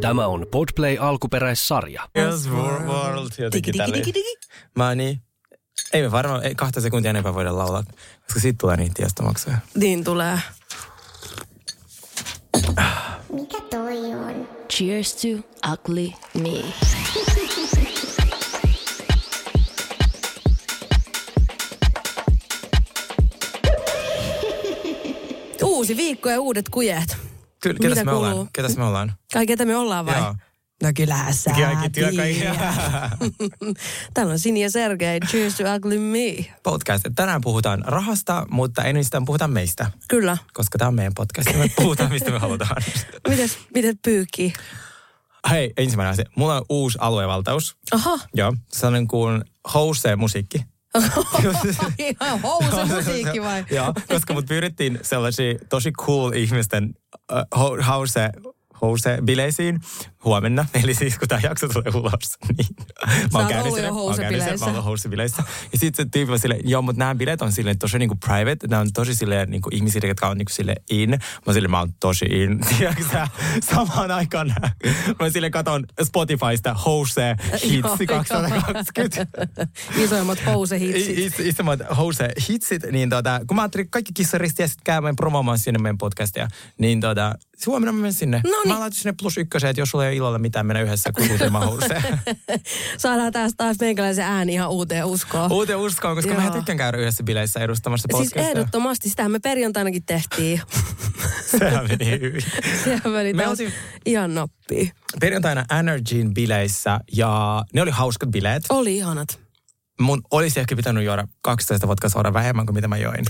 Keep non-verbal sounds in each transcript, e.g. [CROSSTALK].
Tämä on Podplay alkuperäissarja. Yes, world, world. Jotenkin Digi, digi, tälleen. digi, digi. Mä niin. Ei me varmaan ei kahta sekuntia enempää voida laulaa, koska siitä tulee niitä tiestomaksuja. Niin tulee. Mikä toi on? Cheers to ugly me. Uusi viikko ja uudet kujet. Kyllä, Mitä ketäs me kuuluu? ollaan? Ketäs me ollaan? Kai ketä me ollaan vai? Joo. No kyllähän sä. [LAUGHS] Täällä on Sini ja Sergei, Cheers to ugly me. Podcast. Tänään puhutaan rahasta, mutta enemmän puhutaan meistä, Kyllä. koska tämä on meidän podcast ja me [LAUGHS] puhutaan, mistä me halutaan. Mites, miten pyykkii? Hei, ensimmäinen asia. Mulla on uusi aluevaltaus. Aha. Joo, sellainen kuin House musiikki. Ihan house musiikki vai? Joo, koska mut pyydettiin sellaisia tosi cool ihmisten uh, house house-bileisiin huomenna. [LAUGHS] Eli siis kun tämä jakso tulee ulos, [LAUGHS] niin mä oon käynyt siellä. Mä oon käynyt siellä. Mä oon ollut house-bileissä. Ja sitten se tyyppi on silleen, joo, mutta nämä bileet on silleen tosi niinku private. Nämä on tosi silleen niinku ihmisiä, jotka on niinku sille in. Mä silleen, mä oon tosi in. [LAUGHS] Tiedätkö sä, samaan aikaan mä silleen katon Spotifysta house hitsi Joo, 2020. Isoimmat house-hitsit. Is, isommat house-hitsit, niin tota, kun mä ajattelin, kaikki kissaristi ja sitten käymään promoomaan sinne meidän podcastia, niin tota, huomenna mä menen sinne. No niin. Mä laitan sinne plus ykkösen, että jos sulla ei ole illalla mitään, mennä yhdessä kuulutelemaan houseen. [LAUGHS] Saadaan tästä taas meikäläisen ääni ihan uuteen uskoon. Uuteen uskoon, koska mä Joo. tykkään käydä yhdessä bileissä edustamassa Siis podcastia. ehdottomasti, sitähän me perjantainakin tehtiin. [LAUGHS] Sehän meni hyvin. [LAUGHS] Sehän meni Me oltiin ihan nappia. perjantaina Energyn bileissä ja ne oli hauskat bileet. Oli ihanat. Mun olisi ehkä pitänyt juoda 12 vodka vähemmän kuin mitä mä join.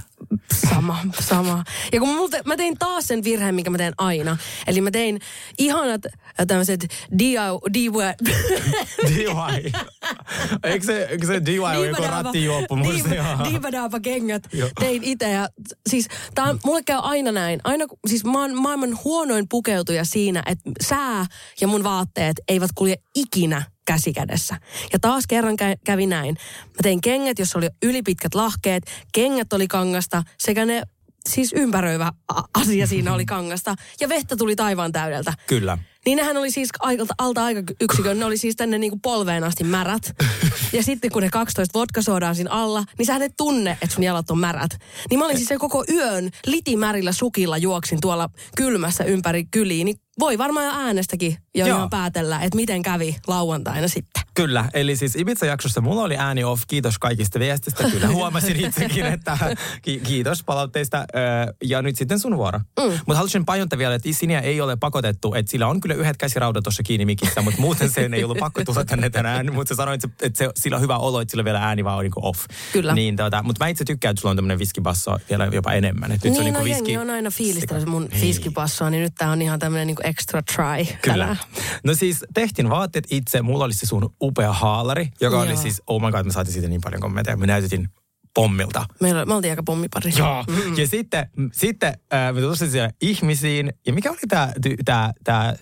Sama, sama. Ja kun multa, mä tein taas sen virheen, minkä mä teen aina. Eli mä tein ihanat äh, tämmöiset DIY... [LAUGHS] DIY. Eikö se, eikö se DIY ole joku rattijuopumus? Joo. Diivadaapa kengät Joo. tein itse. Ja, siis tää on, mulle käy aina näin. Aina, siis mä oon maailman huonoin pukeutuja siinä, että sää ja mun vaatteet eivät kulje ikinä käsi kädessä. Ja taas kerran kä- kävi näin. Mä tein kengät, jossa oli ylipitkät lahkeet. Kengät oli kangasta sekä ne siis ympäröivä asia siinä oli kangasta. Ja vettä tuli taivaan täydeltä. Kyllä. Niin nehän oli siis alta, alta aikayksikön, ne oli siis tänne niinku polveen asti märät. Ja sitten kun ne 12 vodkasoodaa siinä alla, niin sä et tunne, että sun jalat on märät. Niin mä olin siis sen koko yön litimärillä sukilla juoksin tuolla kylmässä ympäri kyliin. Niin voi varmaan jo äänestäkin jo Joo. päätellä, että miten kävi lauantaina sitten. Kyllä, eli siis Ibiza-jaksossa mulla oli ääni off, kiitos kaikista viestistä. Kyllä [LAUGHS] huomasin itsekin, että ki- kiitos palautteista. Ja nyt sitten sun vuoro. Mm. Mutta haluaisin pajonta vielä, että Isinia ei ole pakotettu, että sillä on kyllä yhdet käsiraudat tuossa kiinni mikissä, mutta muuten sen ei ollut pakko tulla tänne tänään. Mutta sä sanoit, että se- sillä on hyvä olo, että sillä vielä ääni vaan on niin off. Kyllä. Niin, tota, mutta mä itse tykkään, että sulla on tämmöinen viskibasso vielä jopa enemmän. Et nyt se on niin, niin no viski... on aina fiilistänyt mun Niin. fiskipassoa, niin nyt tää on ihan tämmönen niinku extra try Kyllä. tänään. No siis tehtiin vaatteet itse. Mulla oli se sun upea haalari, joka oli Joo. siis, oh my god, me saatiin siitä niin paljon kommentteja. Me näytettiin pommilta. Meillä, me oltiin aika pommipari. Joo. Mm. Ja sitten, sitten äh, me tutustiin siellä ihmisiin. Ja mikä oli tämä tää, tää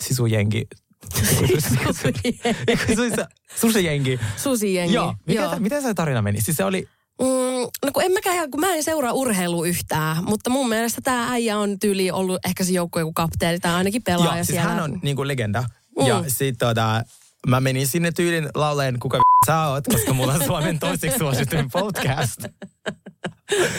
oli se Susijengi. Susijengi. Joo. Mikä, Joo. Joo. Miten se tarina meni? Siis se oli... Mm, no kun en mäkään, kun mä en seuraa urheilua yhtään, mutta mun mielestä tämä äijä on tyyli ollut ehkä se joukkueen joku kapteeni tai ainakin pelaaja Joo, siis siellä. hän on niinku legenda. Mm. Ja sit tota, mä menin sinne tyylin lauleen, kuka sä oot, koska mulla on Suomen toiseksi suosituin podcast.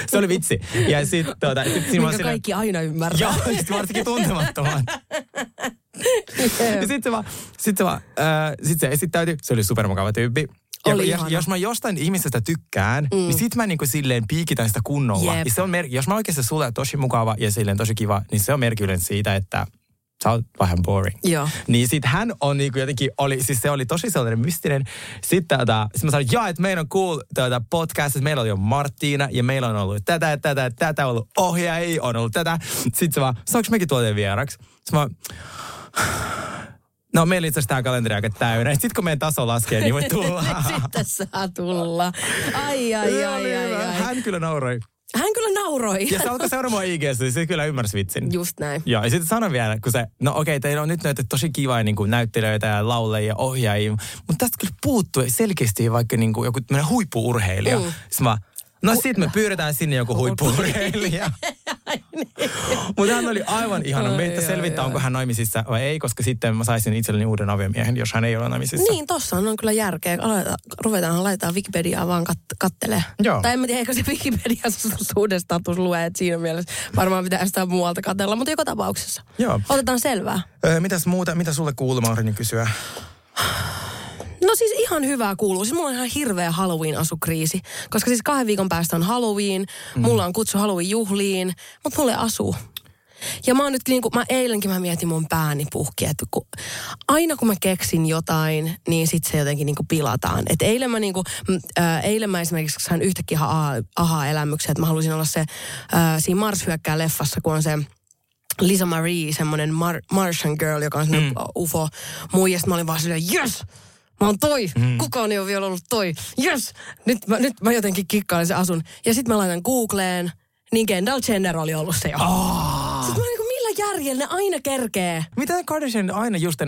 se oli vitsi. Ja sit tota, sit siinä Minkä kaikki aina ymmärtää. Joo, sit varsinkin tuntemattomat. [LAUGHS] ja sit se vaan, sit se vaan, äh, sit se esittäytyi, se oli supermukava tyyppi. Ja Oli jos, ihana. jos mä jostain ihmisestä tykkään, mm. niin sit mä niinku silleen piikitän sitä kunnolla. Jep. Ja se on mer- jos mä oikeasti sulle tosi mukava ja silleen tosi kiva, niin se on merkki yleensä siitä, että sä oot vähän boring. Joo. Niin sit hän on niinku jotenkin, oli, siis se oli tosi sellainen mystinen. Sitten tota, sit mä sanoin, joo, että meillä on cool tota, podcast, että meillä oli jo Marttiina ja meillä on ollut tätä, tätä, tätä, on ollut ohjaajia, on ollut tätä. Sitten se vaan, saanko mekin tuoteen vieraksi? Sitten mä, No meillä itse asiassa tämä kalenteri aika täynnä. Sitten kun meidän taso laskee, niin voi tulla. [LAUGHS] Sitten saa tulla. Ai, ai, ai, oli ai, ai. Hän kyllä nauroi. Hän kyllä nauroi. Ja se alkoi seuraamaan IGS, niin se kyllä ymmärsi vitsin. Just näin. Joo, ja sitten sanon vielä, kun se, no okei, teillä on nyt näitä tosi kivoja niin kuin näyttelijöitä ja laulajia ja ohjaajia, mutta tästä kyllä puuttuu selkeästi vaikka niin kuin joku huippuurheilija. Mm. Sitten mä, no sit me pyydetään sinne joku huippuurheilija. [LAUGHS] Mutta hän oli aivan ihana. Meitä selvittää, onko hän naimisissa vai ei, koska sitten mä saisin itselleni uuden aviomiehen, jos hän ei ole naimisissa. Niin, tossa on kyllä järkeä. Aleta, ruvetaan laitetaan Wikipediaa vaan kat, kattelee. Joo. Tai en mä tiedä, eikö se Wikipediassa [LAUGHS] suhdestatus lue, että siinä mielessä varmaan pitää sitä muualta katella, mutta joka tapauksessa. Joo. Otetaan selvää. Öö, mitäs muuta, mitä sulle kuuluu, Maurini kysyä? No siis ihan hyvää kuuluu. Siis mulla on ihan hirveä Halloween-asukriisi. Koska siis kahden viikon päästä on Halloween, mm. mulla on kutsu Halloween-juhliin, mutta mulle asuu. Ja mä oon nyt niin kuin, mä eilenkin mä mietin mun pääni puhki, että kun, aina kun mä keksin jotain, niin sit se jotenkin niin kuin pilataan. Et eilen mä niin kuin, äh, eilen mä esimerkiksi sain yhtäkkiä aha, aha-elämyksen, että mä halusin olla se äh, siinä Mars hyökkää leffassa, kun on se Lisa Marie, semmoinen Mar- Martian girl, joka on semmoinen mm. ufo muija. Sitten mä olin vaan silleen, yes! Mä oon toi. Mm. Kukaan ei ole vielä ollut toi. Yes! Nyt mä, nyt mä jotenkin kikkailen sen asun. Ja sitten mä laitan Googleen, niin Kendall Jenner oli ollut se jo. Oh. Sitten mä olin, niin millä järjellä ne aina kerkee? Mitä Kardashian aina just...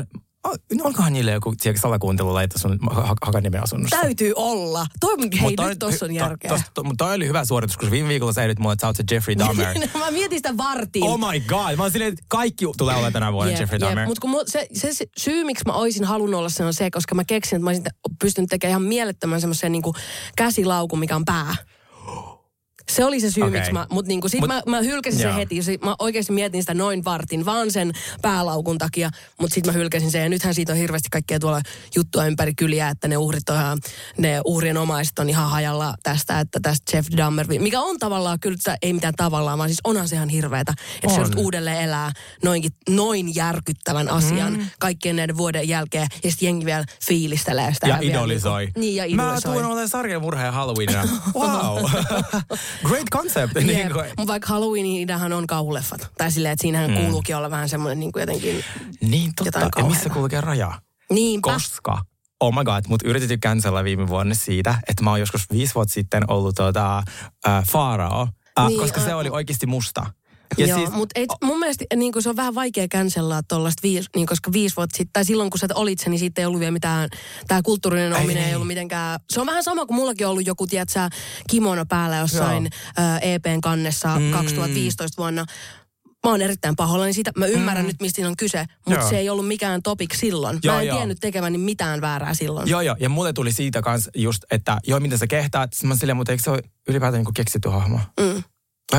Oh, onkohan niille joku tiedätkö, salakuuntelu laittaa sun ha- Hakaniemen asunnossa? Täytyy olla. Toi, hei, Mut toi- nyt tossa on to- järkeä. tosta- to- Mutta toi oli hyvä suoritus, koska viime viikolla sä mulle, että sä oot se Jeffrey Dahmer. [LAUGHS] mä mietin sitä vartin. oh my god, mä oon silleen, että kaikki tulee olemaan tänä vuonna Jeffrey Dahmer. Mutta se, se, se, syy, miksi mä olisin halunnut olla se on se, koska mä keksin, että mä olisin pystynyt tekemään ihan mielettömän semmoisen niin käsilaukun, mikä on pää. Se oli se syy, okay. miksi mä, mutta niinku, sit Mut- mä, mä hylkäsin sen Joo. heti. Sit Mä oikeasti mietin sitä noin vartin, vaan sen päälaukun takia, mutta sitten mä hylkäsin sen. Ja nythän siitä on hirveästi kaikkea tuolla juttua ympäri kyliä, että ne uhrit on ihan, ne uhrien omaiset on ihan hajalla tästä, että tästä Jeff Dahmer, mikä on tavallaan, kyllä ei mitään tavallaan, vaan siis onhan se ihan hirveetä, että se On. just uudelleen elää noinkin, noin järkyttävän asian mm. kaikkien näiden vuoden jälkeen, ja sitten jengi vielä fiilistelee sitä. Ja idolisoi. Niinku, niin, ja Mä idolisoi. tuun olemaan sarjan murhaaja Halloweenina. [LAUGHS] Wow. [LAUGHS] Great concept. [LAUGHS] Jep. niin kuin, Mutta vaikka Halloweenin idähän on kauhuleffat. Tai silleen, että siinähän mm. kuuluukin olla vähän semmoinen niin kuin jotenkin... niin totta. Ja missä kulkee raja? Niinpä. Koska, oh my god, mut yritetty cancella viime vuonna siitä, että mä oon joskus viisi vuotta sitten ollut tota, äh, Farao, äh, Niin, koska se aivan. oli oikeasti musta. Ja Joo, siis, mutta mun mielestä niin se on vähän vaikea cancellaa tuollaista, viis, niin, koska viisi vuotta sitten, tai silloin kun sä olit se, niin siitä ei ollut vielä mitään, tämä kulttuurinen Ei ominen ei niin. ollut mitenkään, se on vähän sama kuin mullakin on ollut joku, tiedätkö, kimono päällä jossain ä, EPn kannessa Mm. 2015 vuonna. Mä oon erittäin pahoillani siitä. Mä ymmärrän mm. nyt, mistä siinä on kyse, mutta se ei ollut mikään topik silloin. Joo, mä en joo. tiennyt tekeväni mitään väärää silloin. Joo, joo. Ja mulle tuli siitä kans just, että joo, miten sä kehtaat. Sitten mä silleen, mutta eikö se ole ylipäätään niinku keksitty hahmo? Mm.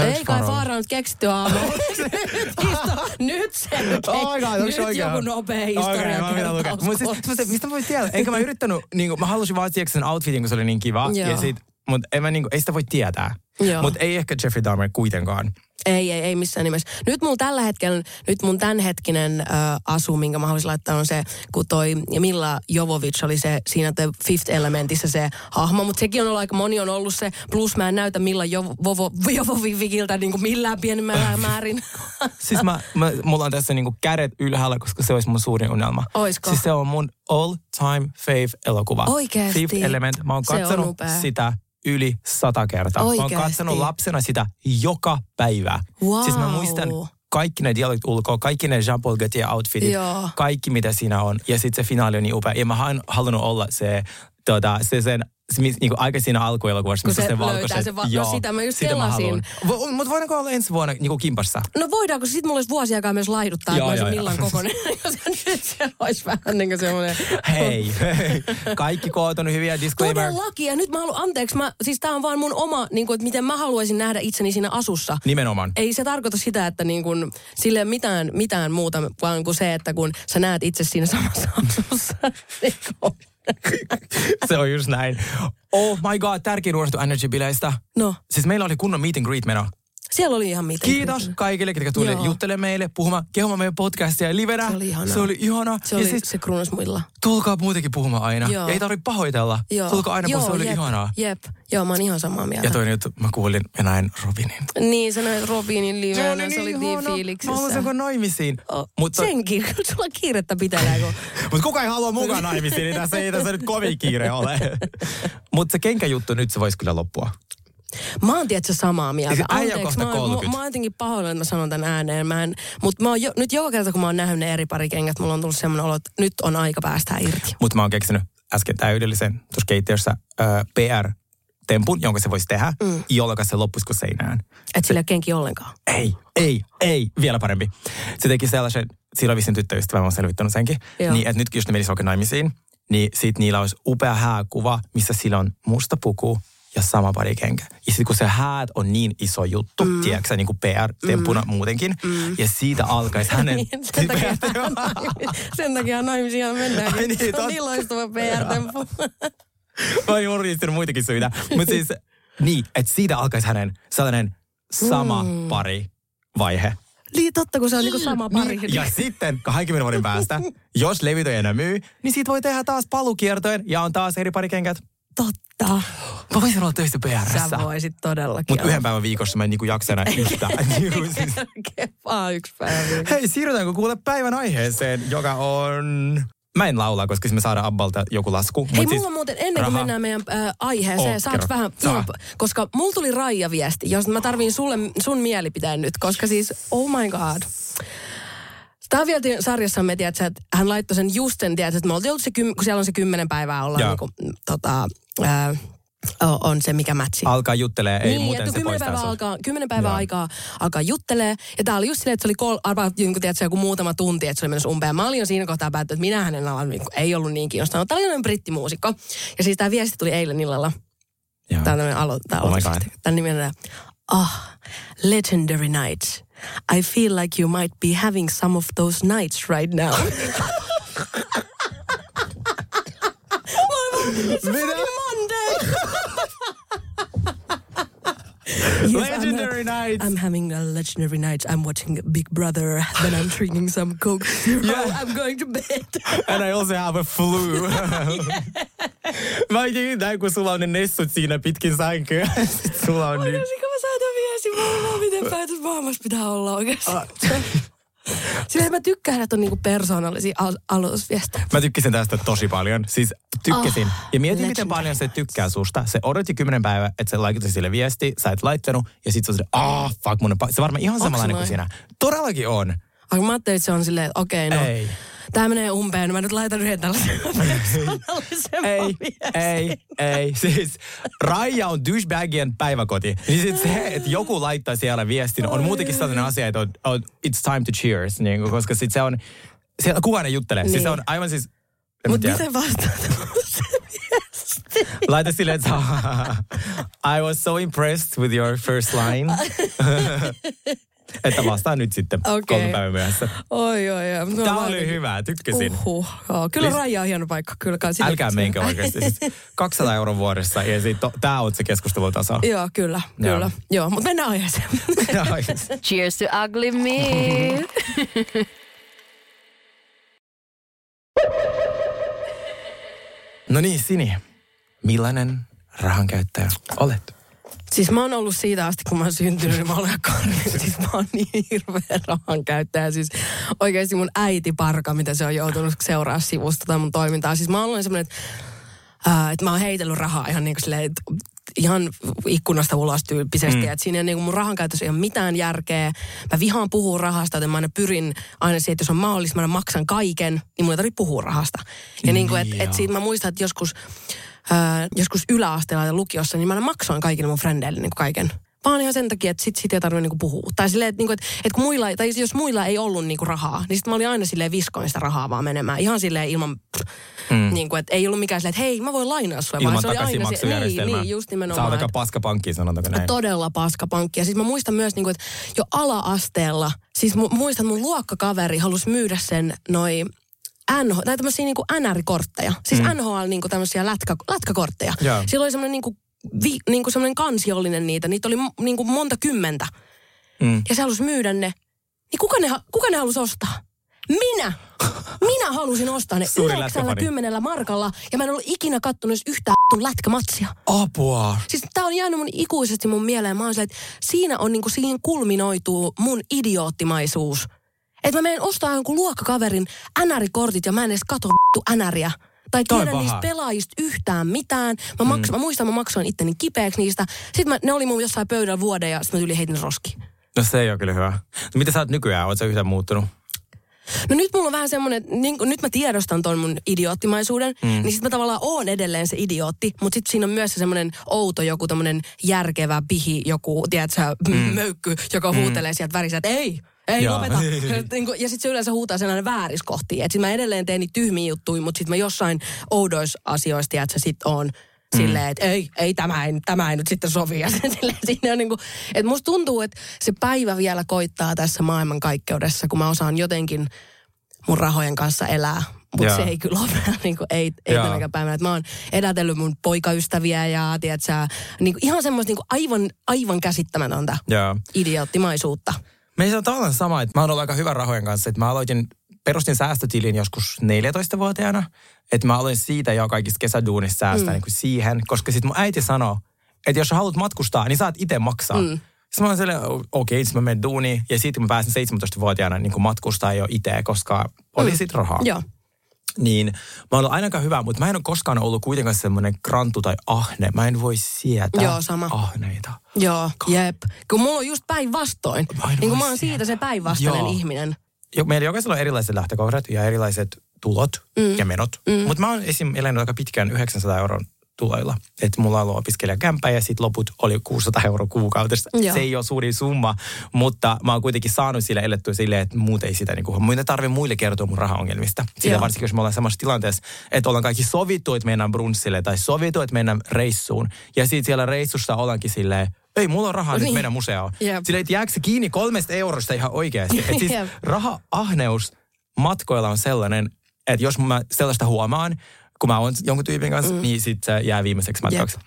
Ei kai Farao? Faara nyt keksitty aamu. [LAUGHS] [LAUGHS] nyt se [LAUGHS] nyt, Oh God, nyt oikein? joku nopea historia Okei, mä pitää lukea. Mut siis, mut mistä voi tietää? Enkä mä yrittänyt, niinku, mä halusin vaan sen outfitin, kun se oli niin kiva. Ja sit, mut en mä niinku, ei sitä voi tietää. Joo. Mut ei ehkä Jeffrey Dahmer kuitenkaan. Ei, ei, ei missään nimessä. Nyt mun tällä hetkellä, nyt mun tämänhetkinen ö, asu, minkä mä haluaisin laittaa, on se, kun toi Milla Jovovic oli se siinä The Fifth Elementissä se hahmo, mutta sekin on ollut aika moni on ollut se, plus mä en näytä Milla Jovo- Jovoviciltä niin kuin millään pienemmällä [LAUGHS] määrin. [LAUGHS] Siis mä, mä, mulla on tässä niinku kädet ylhäällä, koska se olisi mun suurin unelma. Oisko? Siis se on mun all time fave elokuva. Oikeesti? Fifth Element. Mä oon katsonut sitä yli sata kertaa. Mä oon katsonut lapsena sitä joka päivä. Wow. Siis mä muistan kaikki ne dialogit ulkoa, kaikki ne Jean-Paul Gaultier outfitit, Joo. kaikki mitä siinä on. Ja sitten se finaali on niin upea. Ja mä oon halunnut olla se, tota, se sen se, mis- niinku aika siinä alkuelokuvassa, missä se se valkoiset. sen va- no sitä mä just selasin. Mutta voidaanko olla ensi vuonna niinku kimpassa? No voidaanko, sit mulla olisi vuosi aikaa myös laiduttaa, Joo, että mä olisin joo, Millan joo. kokoinen. [LAUGHS] Jos nyt se olisi vähän niin kuin semmoinen... Hei, hei. Kaikki koot on hyviä disclaimer. Todellakin, ja nyt mä haluan, anteeksi, mä, siis tää on vaan mun oma, niin kuin, että miten mä haluaisin nähdä itseni siinä asussa. Nimenomaan. Ei se tarkoita sitä, että niin kuin, sille ei ole mitään, mitään muuta, vaan kuin se, että kun sä näet itse siinä samassa [LAUGHS] asussa. niin kuin- Se on just näin. Oh my god, tärkein uudistus Energy-bileistä. no, Siis meillä oli kunnon meet and greet meno. Siellä oli ihan mitä. Kiitos kaikille, ketkä tuli Joo. juttelemaan meille, puhumaan, kehumaan meidän podcastia livenä. Se oli ihanaa. Se oli ihana. Se oli ja siis se kruunus muilla. tulkaa muutenkin puhumaan aina. Joo. Ei tarvitse pahoitella. Joo. Tulkaa aina, kun se oli jep, ihanaa. Jep, joo, mä oon ihan samaa mieltä. Ja toinen juttu, mä kuulin ja näin Robinin. Niin, sä näit Robinin livenä, se oli niin fiiliksissä. Mä haluaisin kun naimisiin. Oh, Mutta, Senkin, sulla kiirettä pitää, kun... [LAUGHS] mutta kuka ei halua mukaan naimisiin, niin tässä ei tässä nyt kovin kiire ole. [LAUGHS] mutta se kenkäjuttu nyt se voisi kyllä loppua. Mä oon tietysti samaa mieltä. On Anteeksi, mä, oon- 30. mä, mä oon jotenkin pahoillani, että mä sanon tämän ääneen. Mä en, mutta mä oon jo, nyt joka kerta, kun mä oon nähnyt ne eri parikengät, mulla on tullut semmoinen olo, että nyt on aika päästää irti. Mutta mä oon keksinyt äsken täydellisen tuossa keittiössä äh, PR tempun, jonka se voisi tehdä, mm. jolloin se loppuisi kuin seinään. Et sillä ei kenki ollenkaan. Ei, ei, ei, vielä parempi. Se teki sellaisen, silloin vissiin tyttöystävä, mä oon selvittänyt senkin, Joo. niin että nyt jos ne menis oikein naimisiin, niin sit niillä olisi upea hääkuva, missä sillä on musta puku ja sama parikenkä. Ja sitten kun se häät on niin iso juttu, mm. tiedätkö niin kuin PR-tempuna mm. muutenkin, mm. ja siitä alkaisi [LAUGHS] hänen... [LAUGHS] Niin, sen, takia, sen takia naimisiin mennään. Ai niin, se on niin loistava PR-temppu. [LAUGHS] Mä oon muistanut muitakin syitä. Mutta siis niin, että siitä alkaisi hänen sellainen sama mm. pari vaihe. niin totta, kun se on niinku sama pari. Ja sitten 20 vuoden päästä, jos levyt ei enää myy, niin siitä voi tehdä taas palukiertojen ja on taas eri parikenkät. Totta. Mä voisin olla töissä PRssä. Sä voisit todellakin Mutta yhden päivän viikossa mä en niinku jaksa enää yhtään. [LAUGHS] Vaan yksi päivä. Hei, siirrytäänkö kuule päivän aiheeseen, joka on... Mä en laula, koska siis me saadaan Abbalta joku lasku. Hei, mulla siis muuten, ennen kuin raha- mennään meidän äh, aiheeseen, Oo, saaks kerro. vähän, Saa. joo, koska mulla tuli Raija viesti, jos mä tarviin sulle, sun mielipiteen nyt, koska siis, oh my god. Tämä vielä sarjassa me tiedät, että hän laittoi sen just sen, tiedät, että me oltiin ollut se, kym, kun siellä on se kymmenen päivää olla niin kuin, tota, äh, on se mikä mätsi. Alkaa juttelee, ei niin, muuten että se kymmenen päivää, alkaa, kymmenen päivää Joo. aikaa alkaa juttelee. Ja tää oli just silleen, että se oli kol, arvaa, niin kuin, tiedätkö, joku muutama tunti, että se oli menossa umpeen. Mä olin jo siinä kohtaa päättänyt, että minä hänen alan niin ei ollut niin kiinnostanut. Tämä oli brittimuusikko. Ja siis tämä viesti tuli eilen illalla. Joo. Tämä on tämmöinen alo, tää Oh aloitus. Tämän nimen on, Ah, legendary nights. I feel like you might be having some of those nights right now. [LAUGHS] Mitä? Monday! [LAUGHS] Yes, Legendary I'm, nights. I'm having a legendary night. I'm watching Big Brother. Then I'm drinking some Coke Zero. [LAUGHS] Yeah. Oh, I'm going to bed. And I also have a flu. Mä näin, kun sulla on ne nessut siinä pitkin sänkyä. Sulla on niin... Olen miten päätös maailmassa pitää olla oikeasti. Ah. [LAUGHS] Sillä mä tykkään, että on niinku persoonallisia al- aloitusviestejä. Mä tykkäsin tästä tosi paljon. Siis tykkäsin. Ah, ja mietin, miten paljon se tykkää susta. Se odotti kymmenen päivää, että se laitoit sille viesti, sä et laittanut. Ja sit se on se, ah, fuck, mun on pa-" Se varmaan ihan Onks samanlainen kuin sinä. Todellakin on. Ai mä ajattelin, että se on silleen, että okei, no. Ei. Tää menee umpeen, mä nyt laitan yhden tällaisen [LAUGHS] Ei, ei, ei. Siis Raija on douchebagien päiväkoti. Niin sit se, että joku laittaa siellä viestin, on muutenkin sellainen asia, että on, on, it's time to cheers. Niin, kuin, koska sit se on, siellä kukaan ei juttele. Siis Niin. se on aivan siis... Mutta miten vastaat? Laita silleen, että [LAUGHS] I was so impressed with your first line. [LAUGHS] että vastaan nyt sitten Okei. kolme päivän myöhässä. Oi, oi, oi. Tämä mä oli jotenkin- hyvä, tykkäsin. Uhuh. Joo, kyllä Lis- Raija on hieno paikka. Kyllä Älkää menkö oikeasti. Siis [LAUGHS] 200 euron vuodessa ja sitten tämä on se keskustelutaso. Joo, kyllä, Joo. kyllä. Joo, mutta mennään [LAUGHS] aiheeseen. Cheers to ugly me. [LAUGHS] no niin, Sini. Millainen rahankäyttäjä olet? Siis mä oon ollut siitä asti, kun mä oon syntynyt, niin mä olen karni. [LAUGHS] Siis mä oon niin hirveä rahan käyttäjä. Siis oikeasti mun äiti parka, mitä se on joutunut seuraa sivusta tai mun toimintaa. Siis mä oon semmoinen, että, että mä oon heitellyt rahaa ihan niin kuin silleen, että ihan ikkunasta ulos tyyppisesti. Mm. Että siinä ei niin kuin mun rahan käytössä ei ole mitään järkeä. Mä vihaan puhua rahasta, joten mä aina pyrin aina siihen, että jos on mahdollista, mä maksan kaiken, niin mun ei tarvitse puhua rahasta. Ja niin kuin, että Niin et siitä mä muistan, että joskus ää, joskus yläasteella ja lukiossa, niin mä maksoin kaikille mun frendeille niin kaiken. Vaan ihan sen takia, että sit, sit ei tarvitse niinku puhua. Tai silleen, että, niinku, että, että kun muilla, tai jos muilla ei ollut niinku rahaa, niin sit mä olin aina silleen viskoin sitä rahaa vaan menemään. Ihan silleen ilman, mm. niinku, että ei ollut mikään silleen, että hei, mä voin lainaa sulle. Ilman takaisinmaksujärjestelmää. Niin, niin, just Sä nimenomaan. oot aika että- paska pankki, sanotaanko näin? Todella paska pankki. Ja siis mä muistan myös, niin kuin, että jo ala-asteella, siis mu- muistan, että mun luokkakaveri halusi myydä sen noi NH, tai tämmöisiä niin NR-kortteja. Siis mm. NHL niin tämmöisiä lätkä, lätkäkortteja. Joo. Sillä oli semmoinen niin kuin, vi, niin kuin semmoinen kansiollinen niitä. Niitä oli niin kuin monta kymmentä. Mm. Ja se halusi myydä ne. Niin kuka ne, kuka ne halusi ostaa? Minä! Minä halusin ostaa ne Suuri 90 markalla ja mä en ollut ikinä kattonut yhtään lätkämatsia. Apua. Siis tää on jäänyt mun ikuisesti mun mieleen. Mä oon että siinä on niinku, siihen kulminoituu mun idioottimaisuus. Että mä menen ostaa jonkun luokkakaverin NR-kortit ja mä en edes kato vittu NRiä. Tai Toi tiedä niistä paha. pelaajista yhtään mitään. Mä, maks, mm. mä muistan, mä maksoin itteni kipeäksi niistä. Sitten mä, ne oli mun jossain pöydällä vuoden ja sitten mä tyli heitin ne roskiin. No se ei ole kyllä hyvä. No, mitä sä oot nykyään? Oot sä yhtään muuttunut? No nyt mulla on vähän semmoinen, niin kun, nyt mä tiedostan ton mun idioottimaisuuden, mm. niin sit mä tavallaan oon edelleen se idiootti, mutta sit siinä on myös semmoinen outo joku tommonen järkevä pihi, joku, tiedätkö, mm. möykky, joka huutelee sieltä värissä, että ei, ei Joo. lopeta. [LAUGHS] Niin ja sitten se yleensä huutaa sen aina vääriskohtiin. Että sit mä edelleen teen niitä tyhmiä juttuja, mutta sitten mä jossain oudoissa asioissa, että se sit on silleen, että ei, ei tämä, ei, tämä ei nyt sitten sovi. Ja [LAUGHS] silleen, siinä on niin kuin, että musta tuntuu, että se päivä vielä koittaa tässä maailmankaikkeudessa, kun mä osaan jotenkin mun rahojen kanssa elää. Mutta se ei kyllä ole [LAUGHS] niin kuin, ei, ei Joo. tänäkään päivänä. Että mä oon edätellyt mun poikaystäviä ja tiedätkö, niin kuin, ihan semmoista niin kuin aivan, aivan käsittämätöntä Joo. idioottimaisuutta. Meillä on tavallaan sama, että mä oon ollut aika hyvä rahojen kanssa. Että mä aloitin, perustin säästötilin joskus 14-vuotiaana. Että mä aloin siitä jo kaikista kesäduunista säästää mm. niin kuin siihen. Koska sitten mun äiti sanoi, että jos sä haluat matkustaa, niin saat itse maksaa. Mm. Sitten mä olin silleen, okei, okay, sitten mä menen duuniin. Ja sitten mä pääsin 17-vuotiaana niin matkustaa jo itse, koska oli mm. sit rahaa. Joo. Niin mä oon ollut ainakaan hyvä, mutta mä en ole koskaan ollut kuitenkaan semmoinen grantu tai ahne. Mä en voi sietää Joo, sama. ahneita. Joo, jep. Kun mulla on just päinvastoin. Mä Niin kun mä oon siitä se päinvastainen ihminen. Jo, meillä jokaisella on erilaiset lähtökohdat ja erilaiset tulot mm. ja menot. Mm. Mutta mä oon esim. elänyt aika pitkään 900 euron tuloilla. Että mulla on ollut opiskelijakämpä ja sitten loput oli 600 euroa kuukaudessa. Joo. Se ei ole suuri summa, mutta mä oon kuitenkin saanut sille elettyä silleen, että muut ei sitä niinku, mun ei tarvi muille kertoa mun rahaongelmista. Sillä Joo. varsinkin, jos me ollaan samassa tilanteessa, että ollaan kaikki sovittu, että mennään brunssille tai sovittu, että mennään reissuun. Ja sitten siellä reissussa ollaankin silleen, ei, mulla on rahaa nyt Niin. mennä museoon. Jep. Silleen, että jääkö se kiinni kolmesta eurosta ihan oikeasti. Et siis [LAUGHS] Jep. raha-ahneus matkoilla on sellainen, että jos mä sellaista huomaan, kun mä oon jonkun tyypin kanssa, mm. niin sit se jää viimeiseksi matkaksi.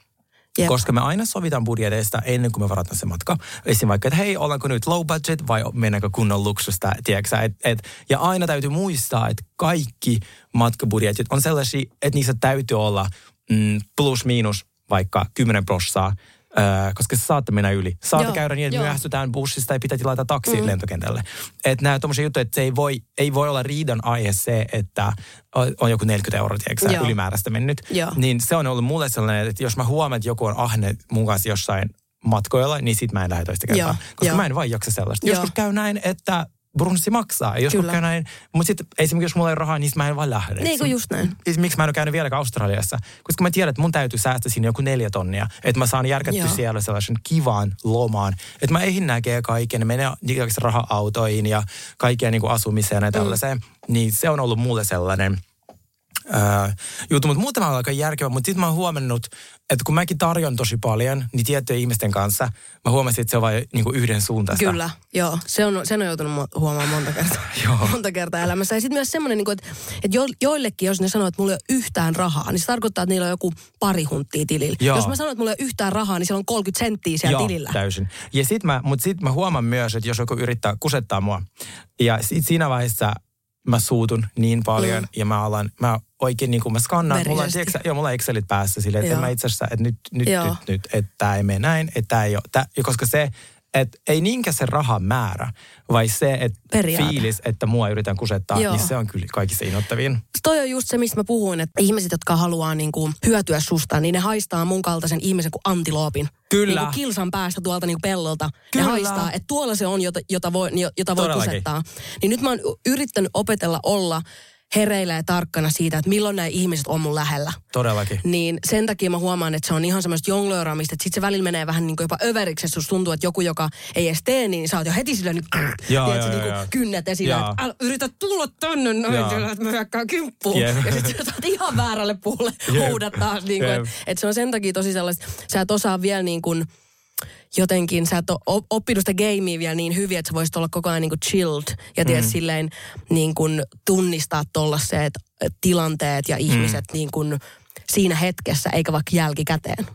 Jep. Koska me aina sovitaan budjeteista ennen kuin me varataan se matka. Esim. vaikka, että hei, ollaanko nyt low budget vai mennäänkö kunnon luksusta, tiedätkö et, et, Ja aina täytyy muistaa, että kaikki matkabudjetit on sellaisia, että niissä täytyy olla mm, plus miinus vaikka 10 prossaa, Öö, koska se saattaa mennä yli. Saattaa Joo, käydä niin, että joo. myöhästytään bussista ja pitää tilata taksi mm. lentokentälle. Että nämä tommosia juttuja, että se ei voi, ei voi olla riidan aihe se, että on, joku 40 euroa, tiedätkö, ylimääräistä mennyt. Joo. Niin se on ollut mulle sellainen, että jos mä huomaan, että joku on ahne mun kanssa jossain matkoilla, niin sit mä en lähde toista kertaa. Joo, Koska joo. mä en vaan jaksa sellaista. Joo. Joskus käy näin, että brunssi maksaa. Joskus Kyllä. näin, mutta sitten esimerkiksi jos mulla ei rahaa, niin mä en vaan lähde. Niin kuin just näin. Siis Miksi mä en ole käynyt vieläkään Australiassa? Koska mä tiedän, että mun täytyy säästää sinne joku neljä tonnia. Että mä saan järkättyä Joo. siellä sellaisen kivan lomaan. Että mä eihin näkee kaiken, menee raha-autoihin ja kaikkea niin kuin asumiseen ja tällaiseen. Mm. Niin se on ollut mulle sellainen ää, juttu. Mutta muuten mä oon aika järkevä. Mutta sitten mä oon huomannut, että kun mäkin tarjon tosi paljon, niin tiettyjen ihmisten kanssa, mä huomasin, että se on vain niin kuin yhden suuntaista. Kyllä, joo. Se on, sen on joutunut huomaamaan monta kertaa. [LAUGHS] Joo. monta kertaa elämässä. Ja sitten myös semmoinen, niin että, että jo, joillekin, jos ne sanoo, että mulla ei ole yhtään rahaa, niin se tarkoittaa, että niillä on joku pari hunttia tilillä. Joo. Jos mä sanon, että mulla ei ole yhtään rahaa, niin siellä on 30 senttiä siellä Joo, tilillä. täysin. Ja sit mä, mut sit mä huomaan myös, että jos joku yrittää kusettaa mua, ja sit siinä vaiheessa mä suutun niin paljon, mm. ja mä alan, mä oikein niin kuin mä skannaan, mulla on, Verisesti. tiedätkö, sä, joo, mulla on Excelit päässä silleen, että Joo. mä itse asiassa, että nyt, nyt, Joo. nyt, nyt, että tää ei mene näin, että tää ei ole, tää, koska se, että ei niinkään se rahan määrä, vai se, että Periaate. fiilis, että mua yritän kusettaa, Joo. niin se on kyllä kaikista innoittavin. Toi on just se, mistä mä puhuin, että ihmiset, jotka haluaa niin kuin hyötyä susta, niin ne haistaa mun kaltaisen ihmisen kuin antiloopin. Kyllä. Niin kuin kilsan päästä tuolta niin kuin pellolta. Kyllä. Ne haistaa, että tuolla se on, jota, jota voi, jota voi Todellakin. kusettaa. Niin nyt mä oon yrittänyt opetella olla hereillä ja tarkkana siitä, että milloin nämä ihmiset on mun lähellä. Todellakin. Niin sen takia mä huomaan, että se on ihan semmoista jonglööraamista, että sit se välillä menee vähän niin kuin jopa överiksi, että susta tuntuu, että joku, joka ei edes tee, niin sä oot jo heti sillä nyt, tiedätkö, niin kuin kynnet esillä, että yritä tulla tonne noin, että mä hyökkään kimppuun. Jep. Ja sitten sä oot ihan väärälle puolelle huudat taas. Niin kuin, että, että se on sen takia tosi sellaista, sä et osaa vielä niin kuin, jotenkin, sä et ole op- oppinut sitä gamea vielä niin hyvin, että sä voisit olla koko ajan niin kuin chilled ja tiedät, Mm. silleen niin kuin tunnistaa tollaset tilanteet ja ihmiset Mm. niin kuin siinä hetkessä, eikä vaikka jälkikäteen.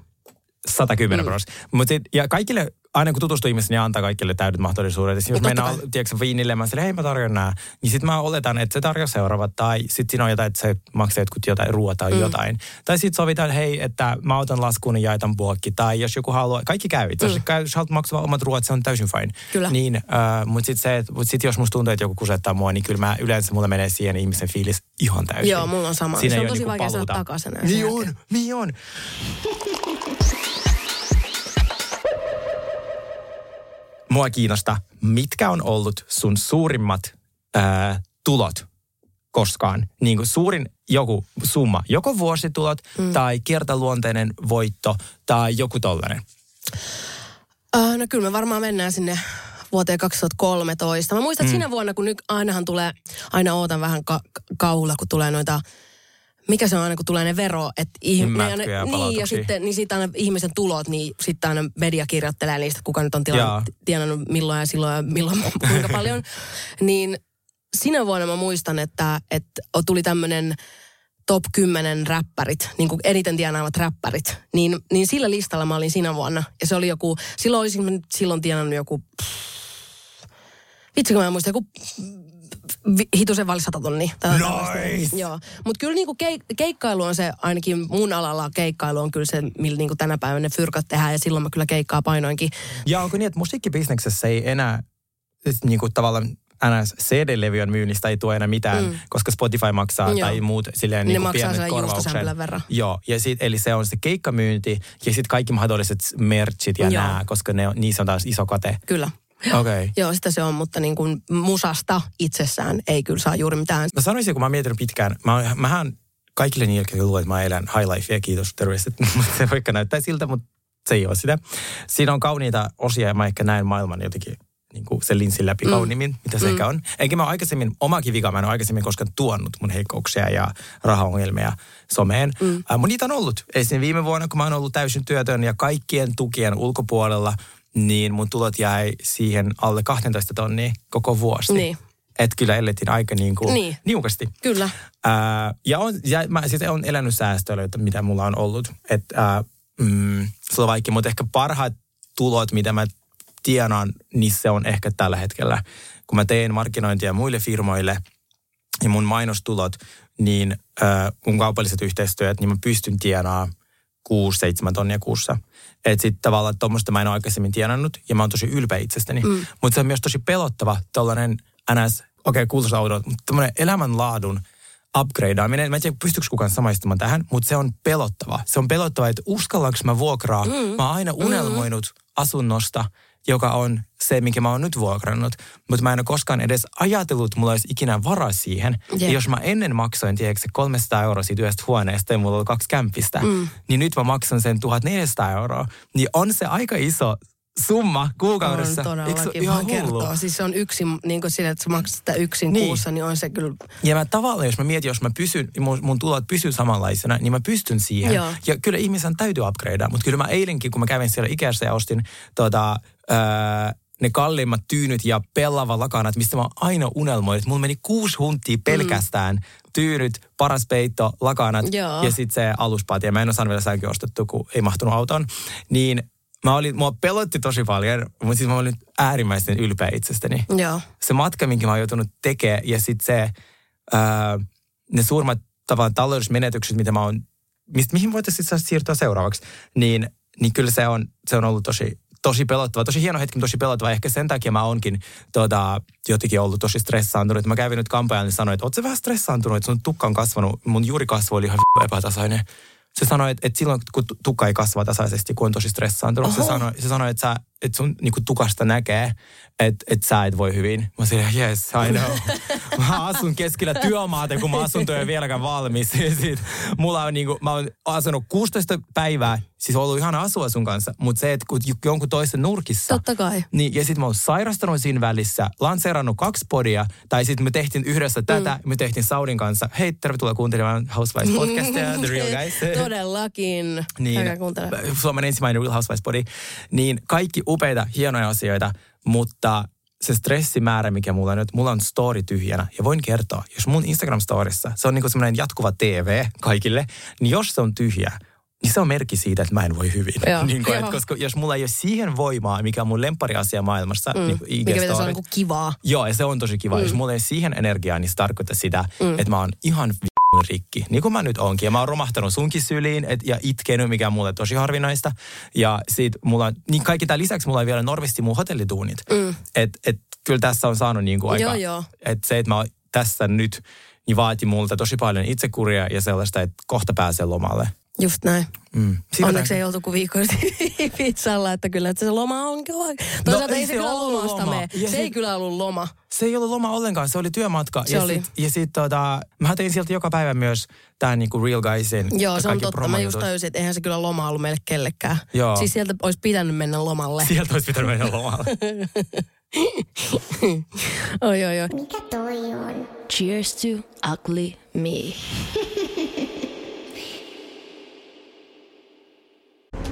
110 mm. prosenttia. Mut sit, ja kaikille, aina kun tutustuu ihmisiin, niin antaa kaikille täydet mahdollisuudet. Jos totta mennään, kai. tiedätkö, viinille, mä sille, hei mä tarjon nää. Niin sit mä oletan, että se tarjoaa seuraavat. Tai sit siinä on jotain, että se maksaa jotkut jotain ruoaa tai mm. jotain. Tai sit sovitaan, hei, että mä otan laskuun ja jaitan puokki. Tai jos joku haluaa, kaikki käy itse. Mm. Jos haluat maksaa omat ruoat, se on täysin fine. Kyllä. Niin, äh, mutta sit, se, mut sit jos musta tuntuu, että joku kusettaa mua, niin kyllä mä yleensä mulla menee siihen ihmisen fiilis ihan täysin. Joo, mulla on sama. Siinä Se on tosi niinku vaikea saada takaisin Niin on, niin on. Mua kiinnostaa, mitkä on ollut sun suurimmat ää, tulot koskaan. Niin kuin suurin joku summa, joko vuositulot mm. tai kertaluonteinen voitto tai joku tollainen. Uh, no kyllä me varmaan mennään sinne vuoteen 2013. Mä muistan, että mm. sinä vuonna, kun nyt ainahan tulee, aina ootan vähän ka- kauhulla, kun tulee noita mikä se on aina, kun tulee ne vero, että ihminen... Niin, ja sitten niin sit aina ihmisen tulot, niin sitten aina media kirjoittelee niistä, kuka nyt on tilannut, tienannut milloin ja silloin ja milloin [LAUGHS] kuinka paljon. Niin sinä vuonna mä muistan, että, että tuli tämmöinen top 10 räppärit, niin kuin eniten tienaavat räppärit, niin, niin sillä listalla mä olin sinä vuonna. Ja se oli joku, silloin olisin silloin tienannut joku, vitsi kun mä en muista, joku hitusen vali sata tonni. Nice. Joo. Mutta kyllä niinku keik- keikkailu on se, ainakin mun alalla keikkailu on kyllä se, millä niinku tänä päivänä ne fyrkat tehdään ja silloin mä kyllä keikkaa painoinkin. Ja onko niin, että musiikkibisneksessä ei enää niinku tavallaan NS CD-levyjen myynnistä ei tule enää mitään, mm. koska Spotify maksaa Joo. tai muut silleen niin maksaa pienet korvauksen. verran. Joo, ja sit, eli se on se keikkamyynti ja sitten kaikki mahdolliset merchit ja nämä, koska ne, niissä on taas iso kate. Kyllä. Okei. Okay. Joo, sitä se on, mutta niin kuin musasta itsessään ei kyllä saa juuri mitään. Mä sanoisin, kun mä oon miettinyt pitkään, mä, mähän kaikille niille, jotka luulee, että mä elän high lifea, kiitos terveiset, [LAUGHS] se vaikka näyttää siltä, mutta se ei ole sitä. Siinä on kauniita osia ja mä ehkä näen maailman jotenkin niin kuin se linssin läpi mm. kauniimmin, mitä se mm. ehkä on. Eikä mä aikaisemmin, omakin vika, mä en ole aikaisemmin koskaan tuonut mun heikkouksia ja rahaongelmia someen. Mm. Äh, mutta niitä on ollut. Esimerkiksi viime vuonna, kun mä oon ollut täysin työtön ja kaikkien tukien ulkopuolella, niin mun tulot jäi siihen alle 12 tonnia koko vuosi. Niin. Että kyllä elettiin aika niin kuin niin. niukasti. Kyllä. Ää, ja on, ja mä siis on elänyt säästöillä, mitä mulla on ollut. Että mm, se on vaikea, mutta ehkä parhaat tulot, mitä mä tienaan, niin se on ehkä tällä hetkellä. Kun mä teen markkinointia muille firmoille ja mun mainostulot, niin äh, mun kaupalliset yhteistyöt, niin mä pystyn tienaamaan 6-7 tonnia kuussa. Että sitten tavallaan tuommoista mä en ole aikaisemmin tienannut ja mä oon tosi ylpeä itsestäni. Mm. Mutta se on myös tosi pelottava tällainen ns, okei okay, kuulostaa mutta tämmöinen elämänlaadun upgradeaaminen. Mä en tiedä, pystyykö kukaan samaistumaan tähän, mutta se on pelottava. Se on pelottava, että uskallanko mä vuokraa. Mm. Mä oon aina unelmoinut mm. asunnosta, joka on se, minkä mä oon nyt vuokrannut. Mutta mä en ole koskaan edes ajatellut, että mulla olisi ikinä varaa siihen. Yeah. Ja jos mä ennen maksoin, tiedätkö, 300 euroa siitä yhdestä huoneesta ja mulla oli kaksi kämpistä, mm. niin nyt mä maksan sen 1400 euroa. Niin on se aika iso summa kuukaudessa. On todellakin, ihan kertoo. Siis se on yksin, niin kuin sille, että sä maksat sitä yksin niin. kuussa, niin on se kyllä... Ja mä tavallaan, jos mä mietin, jos mä pysyn, mun, mun tulot pysyy samanlaisena, niin mä pystyn siihen. Joo. Ja kyllä ihmisen täytyy upgradea, mutta kyllä mä eilenkin, kun mä kävin siellä Ikeassa ja ostin tota, öö, ne kalliimmat tyynyt ja pellava lakanat, mistä mä aina unelmoin. Mulla meni kuusi huntia pelkästään. Mm. Tyynyt, paras peitto, lakanat Joo. ja sitten se aluspati. mä en osannut vielä sänky ostettu, kun ei mahtunut autoon. Niin mä olin, mua pelotti tosi paljon, mutta siis mä olin äärimmäisen ylpeä itsestäni. Joo. Se matka, minkä mä oon joutunut tekemään ja sitten se, ää, ne suurimmat tavallaan taloudelliset menetykset, mitä mä oon, mistä, mihin voitaisiin siirtyä seuraavaksi, niin, niin kyllä se on, se on ollut tosi, tosi pelottava, tosi hieno hetki, tosi pelottava. Ehkä sen takia mä oonkin tota, jotenkin ollut tosi stressaantunut. Mä kävin nyt kampaajan ja sanoin, että oot se vähän stressaantunut, että sun tukka on kasvanut. Mun juurikasvu oli ihan epätasainen se sanoi, että, että silloin kun tukka ei kasva tasaisesti, kun on tosi stressaantunut, se sanoi, se sanoi, että, sä, että sun niin kuin tukasta näkee, että, että sä et voi hyvin. Mä sanoin, yes, I know. [LAUGHS] Mä asun keskellä työmaata, kun mä asunto ei vieläkään valmis. [LAUGHS] Sitten mulla on niin kuin, mä oon asunut 16 päivää, siis ollut ihan asua sun kanssa, mutta se, että kun jonkun toisen nurkissa. Totta kai. Niin, ja sitten mä oon sairastanut siinä välissä, lanseerannut kaksi podia, tai sitten me tehtiin yhdessä tätä, mm. me tehtiin Saudin kanssa. Hei, tervetuloa kuuntelemaan Housewives podcastia, [LAUGHS] The Real Guys. Todellakin. Niin, Suomen ensimmäinen Real Housewives podi. Niin kaikki upeita, hienoja asioita, mutta se stressimäärä, mikä mulla on nyt, mulla on story tyhjänä. Ja voin kertoa, jos mun Instagram-storissa, se on niinku semmoinen jatkuva TV kaikille, niin jos se on tyhjä, niin se on merkki siitä, että mä en voi hyvin. Joo, [LAUGHS] niin kuin, että koska jos mulla ei ole siihen voimaa, mikä on mun lempariasia maailmassa, mm. niin Mikä pitäisi olla niin kivaa. Joo, ja se on tosi kiva. Mm. Jos mulla ei ole siihen energiaa, niin se tarkoittaa sitä, mm. että mä oon ihan rikki, niin kuin mä nyt onkin. Ja mä oon romahtanut sunkin syliin et, ja itkenyt, mikä on mulle tosi harvinaista. Ja sit mulla, niin kaikki tämän lisäksi mulla on vielä normisti mun hotellituunit. Mm. Et, et, kyllä tässä on saanut niin kuin aika, joo, joo. että se, että mä tässä nyt, niin vaati multa tosi paljon itsekuria ja sellaista, että kohta pääsee lomalle. Just näin. Mm. Onneksi ei oltu kuin viikko [LAUGHS] pizzalla, että kyllä että se loma on kova. Toisaalta No, ei se se kyllä ollut lomasta loma. mene. Ja Se sit- ei kyllä ollut loma. Se ei ollut loma ollenkaan, se oli työmatka. Se ja oli. Sit, ja sit tota, mä tein sieltä joka päivä myös tää niinku Real Guysin Joo, se on totta. Mä just tajusin, että eihän se kyllä loma ollut meille kellekään. Joo. Siis sieltä olisi pitänyt mennä lomalle. Sieltä olisi pitänyt mennä lomalle. [LAUGHS] Oi, oi, oi. Mikä toi on? Cheers to ugly me. [LAUGHS]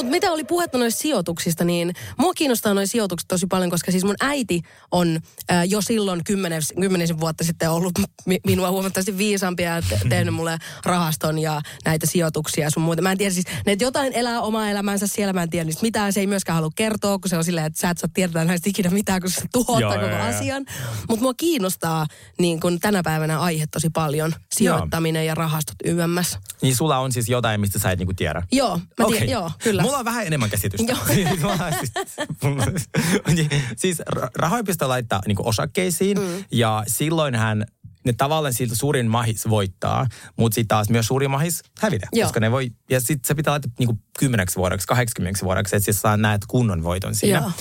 Mutta mitä oli puhetta noista sijoituksista, niin mua kiinnostaa noin sijoitukset tosi paljon, koska siis mun äiti on äh, jo silloin kymmenen, kymmenisen vuotta sitten ollut mi- minua huomattavasti viisaampi ja te- tehnyt mulle rahaston ja näitä sijoituksia ja sun muuta. Mä en tiedä siis, ne että jotain elää omaa elämänsä siellä, mä en tiedä niistä mitään. Se ei myöskään halua kertoa, kun se on silleen, että sä et saa tietää näistä ikinä mitään, kun se tuhottaa Joo, koko joo, joo. asian. Mutta mua kiinnostaa niin kun tänä päivänä aihe tosi paljon. Sijoittaminen ja rahastot YMS. Niin sulla on siis jotain, mistä sä et niinku tiedä. Joo, mä tiedän, Okei. joo, kyllä. Mulla on vähän enemmän käsitystä. [LAUGHS] Siis siis, [LAUGHS] siis ra- rahoja pitää laittaa niinku osakkeisiin mm. ja silloin hän ne tavallaan siltä suurin mahis voittaa, mutta sitten taas myös suurin mahis hävitä. Joo. Koska ne voi, ja sitten se pitää laittaa niinku kymmeneksi vuodeksi, 80 vuodeksi, että siis saa näet kunnon voiton siinä. Joo.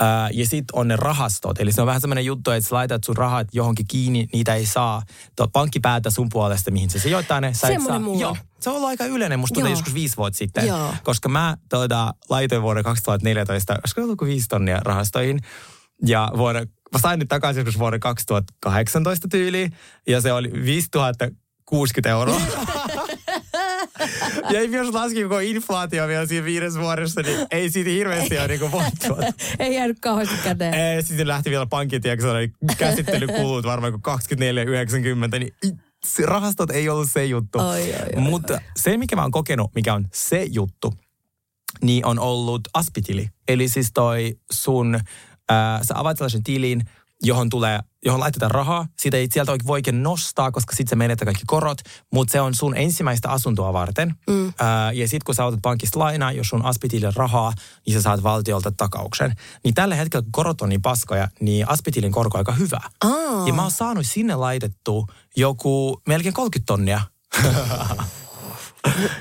Ää, ja sitten on ne rahastot, eli se on vähän semmoinen juttu, että sä laitat sun rahat johonkin kiinni, niitä ei saa. Tuo pankki päättää sun puolesta, mihin se sijoittaa ne. Sä Semmoinen saa- Joo, se on ollut aika yleinen, musta Joo. joskus viisi vuotta sitten. Joo. Koska mä tuota, laitoin vuonna 2014, olisiko ollut kuin viisi tonnia rahastoihin. Ja vuonna, sain nyt takaisin vuonna 2018 tyyliin. Ja se oli 5060 euroa. [LAUGHS] ja jos laskin koko inflaatio vielä siinä viides vuodessa, niin ei siitä hirveästi ole niinku voittua. [LAUGHS] Ei jäänyt kauheasti käteen. Ei, sitten lähti vielä se oli käsittelykulut varmaan kuin 24,90, niin se rahastot ei ollut se juttu. Oi, oi, oi, Mutta se, mikä mä oon kokenut, mikä on se juttu, niin on ollut aspitili. Eli siis toi sun, ää, sä avaat sellaisen tilin, johon tulee, johon laitetaan rahaa. Siitä ei sieltä oikein voikin nostaa, koska sitten se menetää kaikki korot, mutta se on sun ensimmäistä asuntoa varten. Mm. Ää, ja sitten kun sä otat pankista lainaa, jos sun aspitilin rahaa, niin sä saat valtiolta takauksen. Niin tällä hetkellä, kun korot on niin paskoja, niin aspitilin korko on aika hyvä. Aa. Ja mä oon saanut sinne laitettu joku melkein 30 tonnia.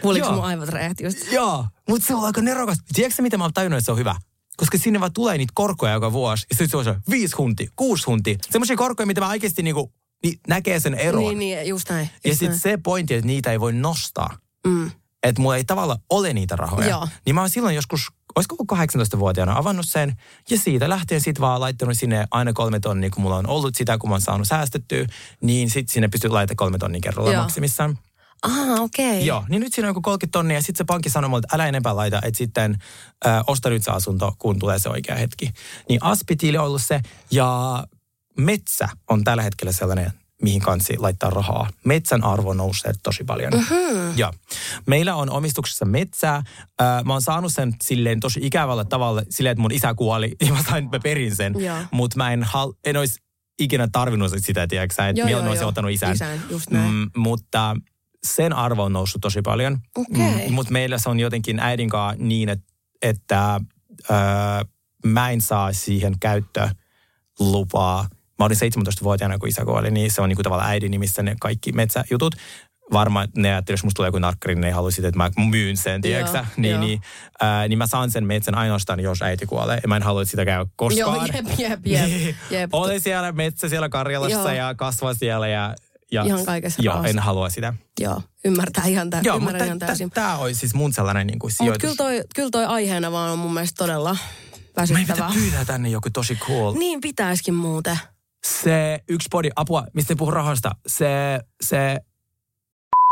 Kuuliko mun aivot räjähti just? Joo, mutta se on aika nerokas. Tiedätkö mitä mä oon tajunnut, että se on hyvä? Koska sinne vaan tulee niitä korkoja joka vuosi. Ja sitten se on se viisi hunti, kuusi hunti. Semmoisia korkoja, mitä mä oikeasti niinku, niin näkee sen eron. Niin, niin, just näin. ja just sitten näin. se pointti, että niitä ei voi nostaa. Mm. Että mulla ei tavallaan ole niitä rahoja. Joo. Niin mä oon silloin joskus, olisiko ollut 18-vuotiaana avannut sen. Ja siitä lähtien sitten vaan laittanut sinne aina kolme tonnia, kun mulla on ollut sitä, kun mä oon saanut säästettyä. Niin sitten sinne pystyy laittamaan kolme tonnia kerralla Joo. maksimissaan. Ah, okei. Joo, niin nyt siinä on joku 30 tonnia ja sitten se pankki sanoi mulle, että älä enempää laita, että sitten äh, osta nyt se asunto, kun tulee se oikea hetki. Niin aspitiili on ollut se ja metsä on tällä hetkellä sellainen, mihin kansi laittaa rahaa. Metsän arvo nousee tosi paljon. Mm-hmm. Joo. Meillä on omistuksessa metsää. Äh, mä oon saanut sen silleen tosi ikävällä tavalla, silleen, että mun isä kuoli ja [LAUGHS] mä sain, mä perin sen. Mutta mä en, hal- en olisi ikinä tarvinnut sitä, tiedätkö että Joo, milloin joo, olisin ottanut isän. Isän, just näin. Mm, mutta sen arvo on noussut tosi paljon. Okei. mutta meillä se on jotenkin äidin kanssa niin, että, että öö, mä en saa siihen käyttölupaa. Mä olin 17-vuotiaana, kun isä kuoli, niin se on niinku tavallaan äidin nimissä ne kaikki metsäjutut. Varmaan ne ajattelee, jos musta tulee joku narkkari, niin ne ei halua sitä, että mä myyn sen, tiedätkö? Joo, niin, joo. niin, ää, niin mä saan sen metsän ainoastaan, jos äiti kuolee. Mä en halua, että sitä käy Joo, koskaan. jep, jep, jep. [LAUGHS] jep. Olen siellä metsä siellä Karjalassa Joo. ja kasvaa siellä ja... ja Ihan kaikessa Joo, en halua sitä. Joo, ymmärtää ihan, tä- Joo, ymmärrän ihan mutta täysin. tämä olisi siis mun sellainen niin kuin Mutta sijoitus. kyllä toi, kyllä toi aiheena vaan on mun mielestä todella Mä väsyttävää. pyytää tänne joku tosi cool. Niin pitäisikin muuten. Se yksi podi, apua, mistä ei puhu rahasta. Se, se...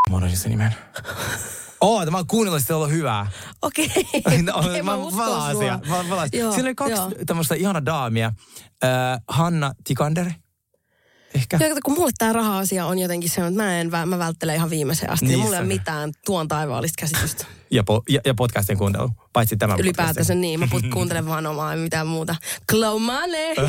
Mä unohdin sen nimen. [LAUGHS] Oo, tämä on kuunnellut, että se on ollut hyvää. Okei. [LAUGHS] No, Okei, mä. Mä. Joo, Siinä oli kaksi tämmöistä ihana daamia. Äh, Hanna Tikander. Ehkä. Joo, kun mulle tämä raha-asia on jotenkin se, että mä, en, mä välttelen ihan viimeiseen asti. Niin mulla ei ole mitään tuon taivaallista käsitystä. Ja, po, ja, ja podcastin kuuntelu. Paitsi tämän Ylipäätänsä podcastin. niin. Mä put, kuuntelen vaan omaa, ei mitään muuta. Klomane! [LAUGHS]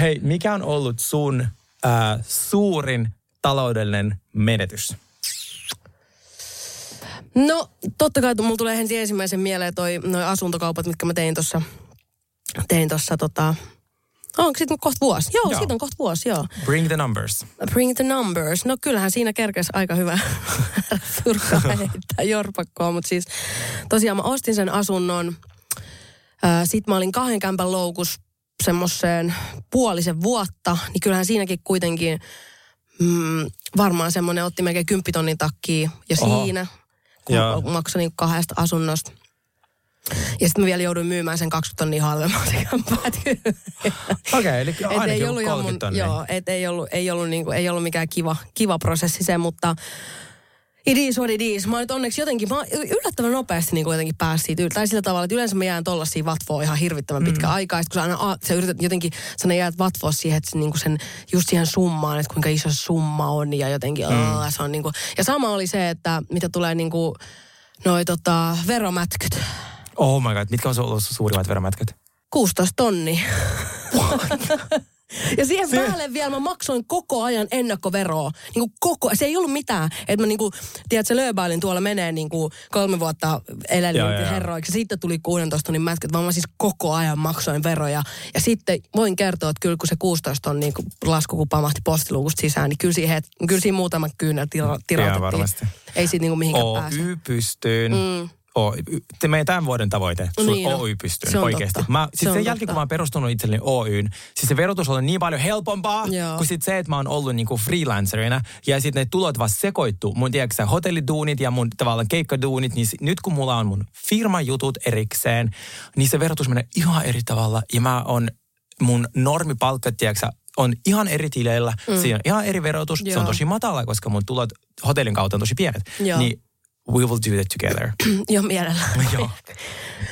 Hei, mikä on ollut sun äh, suurin taloudellinen menetys? No, totta kai mulla tulee heti ensimmäisen mieleen toi, noi asuntokaupat, mitkä mä tein tuossa, tein tuossa tota, onko siitä nyt kohta vuosi? Joo, Joo. siitä on kohta vuosi, joo. Bring the numbers. Bring the numbers. No kyllähän siinä kerkesi aika hyvä [LAUGHS] fyrkkaa heittää jorpakkoa, mutta siis tosiaan mä ostin sen asunnon. Sitten mä olin kahden kämpän loukus semmoiseen puolisen vuotta, niin kyllähän siinäkin kuitenkin mm, varmaan semmoinen otti melkein kymppitonnin takkiin ja Oho. siinä, kun maksoin niin kahdesta asunnosta. Ja sitten mä vielä jouduin myymään sen 20 tonnia halvemmalta. [LAUGHS] Okei, okay, eli Et ainakin ei ollut, ihan 30 mun, tonnia. joo, et ei ollut, ei ollut, niinku, ei ollut mikään kiva, kiva prosessi se, mutta it is what it is. Mä nyt onneksi jotenkin, mä yllättävän nopeasti niin jotenkin päässyt siitä. Tai sillä tavalla, että yleensä mä jään tollasia vatvoa ihan hirvittävän pitkä Mm. aikaa. Sit kun sä aina a, sä yrität jotenkin, sä aina jäät vatvoa siihen, että se, niinku sen, just siihen summaan, että kuinka iso summa on ja jotenkin, mm. aa, se on niinku. Ja sama oli se, että mitä tulee niinku, noi tota, veromätkyt. Oh my god, mitkä on ollut suurimmat veromätkät? 16 tonni. [LAUGHS] ja siihen Se- se... päälle vielä mä maksoin koko ajan ennakkoveroa. Niin kuin koko, se ei ollut mitään. Että mä niinku, tiedätkö, lööbailin tuolla menee niinku kolme vuotta joo. herroiksi. Sitten tuli 16 tonnin mätkät, vaan mä siis koko ajan maksoin veroja. Ja sitten voin kertoa, että kyllä kun se 16 on niinku lasku, kun pamahti postiluukusta sisään, niin kyllä siihen, kyllä siihen muutama kyynel tira, tirautettiin. Ei siitä niinku mihinkään pääse. Oy pystyyn. Mm. Oy, meidän tämän vuoden tavoite, sun Niin on. Oy pystyyn Se oikeasti. totta. Mä, Se siis on sen jälkeen, kun mä oon perustunut itselleni Oyn, siis se verotus on niin paljon helpompaa Joo. kuin sit se, että mä oon ollut niinku freelancerina. Ja sitten ne tulot vaan sekoittuu. Mun tiedätkö hotelliduunit ja mun tavallaan keikkaduunit, niin nyt kun mulla on mun firman jutut erikseen, niin se verotus menee ihan eri tavalla. Ja mä on mun normipalkka, tiedätkö on ihan eri tileillä. Mm. Siinä on ihan eri verotus. Se on Joo. tosi matala, koska mun tulot hotellin kautta on tosi pienet. Joo. Niin we will do that together. [CLEARS THROAT] Joo, mielellään. Joo.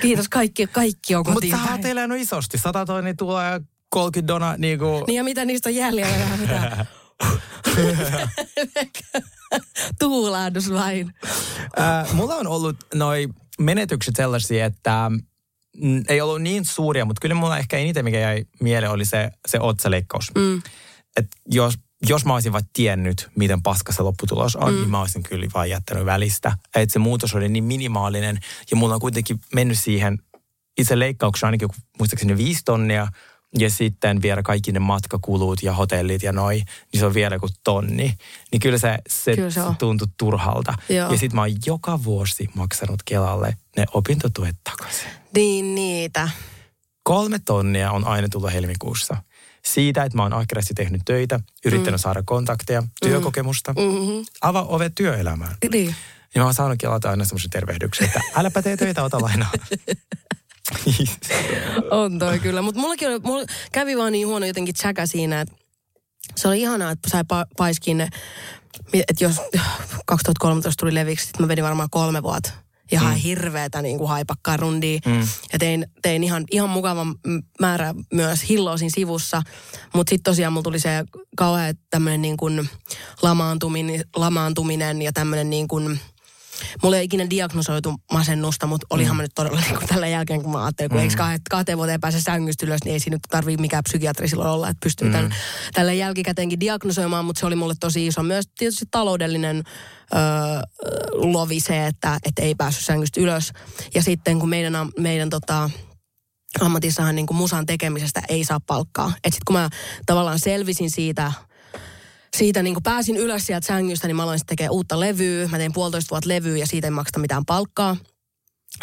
Kiitos, kaikki, kaikki on Mutta kotiin. sä oot isosti. 100 tonni tulee 30 dona niinku... Niin ja mitä niistä on jäljellä? [LAUGHS] Mitä? [LAUGHS] Tuulahdus vain. Äh, mulla on ollut noi menetykset sellaisia, että mm, ei ollut niin suuria, mutta kyllä mulla ehkä eniten, mikä jäi mieleen, oli se, se otsaleikkaus. Mm. Et jos, jos mä olisin vaan tiennyt, miten paska se lopputulos on, mm. niin mä olisin kyllä vaan jättänyt välistä. Että se muutos oli niin minimaalinen ja mulla on kuitenkin mennyt siihen itse leikkaukseen ainakin muistaakseni viisi tonnia ja sitten vielä kaikki ne matkakulut ja hotellit ja noi, niin se on vielä joku tonni. Niin kyllä se, se, Kyllä se on. tuntui turhalta. Joo. Ja sitten mä oon joka vuosi maksanut Kelalle ne opintotuet takaisin. Niin niitä. Kolme tonnia on aina tullut helmikuussa. Siitä, että mä oon ahkerasti tehnyt töitä, yrittänyt mm. saada kontakteja, työkokemusta, Mm-hmm. avaa ovet työelämään. Niin. Ja mä oon saanut Kelalta aina semmoisen tervehdyksen, että äläpä tee töitä, ota lainaa. [LAUGHS] On toi kyllä. Mutta mullakin oli, mulla kävi vaan niin huono jotenkin tsäkä siinä, että se oli ihanaa, että sai pa- paiskin ne, että jos 2013 tuli leviksi, sit mä vedin varmaan kolme vuotta. Ihan mm. hirveetä niin kuin haipakkaa rundia. Mm. Ja tein, tein ihan, ihan mukavan määrä myös hilloa siinä sivussa. Mutta sitten tosiaan mulla tuli se kauhean tämmöinen niin kuin lamaantuminen, lamaantuminen ja tämmöinen niin kuin, Mulla ei ole ikinä diagnosoitu masennusta, mutta olihan mä nyt todella [LAUGHS] niin kuin tällä jälkeen, kun mä ajattelin, kun mm. eikö kahteen, kahteen vuoteen pääse sängystä ylös, niin ei siinä nyt tarvii mikään psykiatri silloin olla, että pystyy mm. tämän, tällä jälkikäteenkin diagnosoimaan, mutta se oli mulle tosi iso myös tietysti taloudellinen öö, lovi se, että, että ei päässyt sängystä ylös. Ja sitten kun meidän, meidän tota, ammatissahan niin kuin musan tekemisestä ei saa palkkaa. Että sitten kun mä tavallaan selvisin siitä, siitä niin kuin pääsin ylös sieltä sängystä, niin mä aloin sitten tekemään uutta levyä. Mä tein puolitoista vuotta levyä ja siitä ei makseta mitään palkkaa.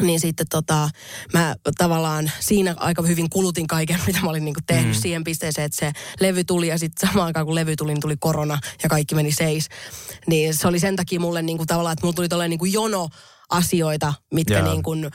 Niin sitten tota, mä tavallaan siinä aika hyvin kulutin kaiken, [LAUGHS] mitä mä olin niinku tehnyt mm. siihen pisteeseen, että se levy tuli ja sitten samaan aikaan kun levy tuli, niin tuli korona ja kaikki meni seis. Niin se oli sen takia mulle niinku tavallaan, että mulla tuli tolleen niinku jono asioita, mitkä Joo. niin kuin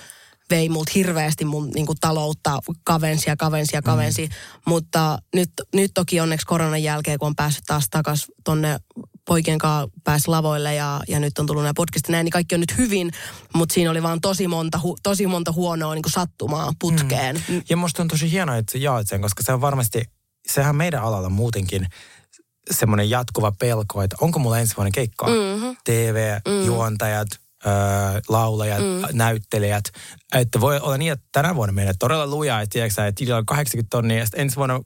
vei multa hirveästi mun niin kuin taloutta kavensi ja kavensi ja kavensi. Mm. Mutta nyt, nyt toki onneksi koronan jälkeen, kun on päässyt taas takas tonne poikien kanssa pääsi lavoille ja, ja nyt on tullut nämä podcastit näin, niin kaikki on nyt hyvin, mutta siinä oli vaan tosi monta, hu, tosi monta huonoa niin kuin sattumaa putkeen. Mm. Ja musta on tosi hienoa, että jaat sen, koska se on varmasti, sehän meidän alalla muutenkin semmoinen jatkuva pelko, että onko mulla ensi vuonna keikkaa. Mhm. TV-juontajat, laulajat, Mm. näyttelijät. Että voi olla niin, että tänä vuonna menee todella lujaa, että tiedätkö että on 80 tonnia ja ensi vuonna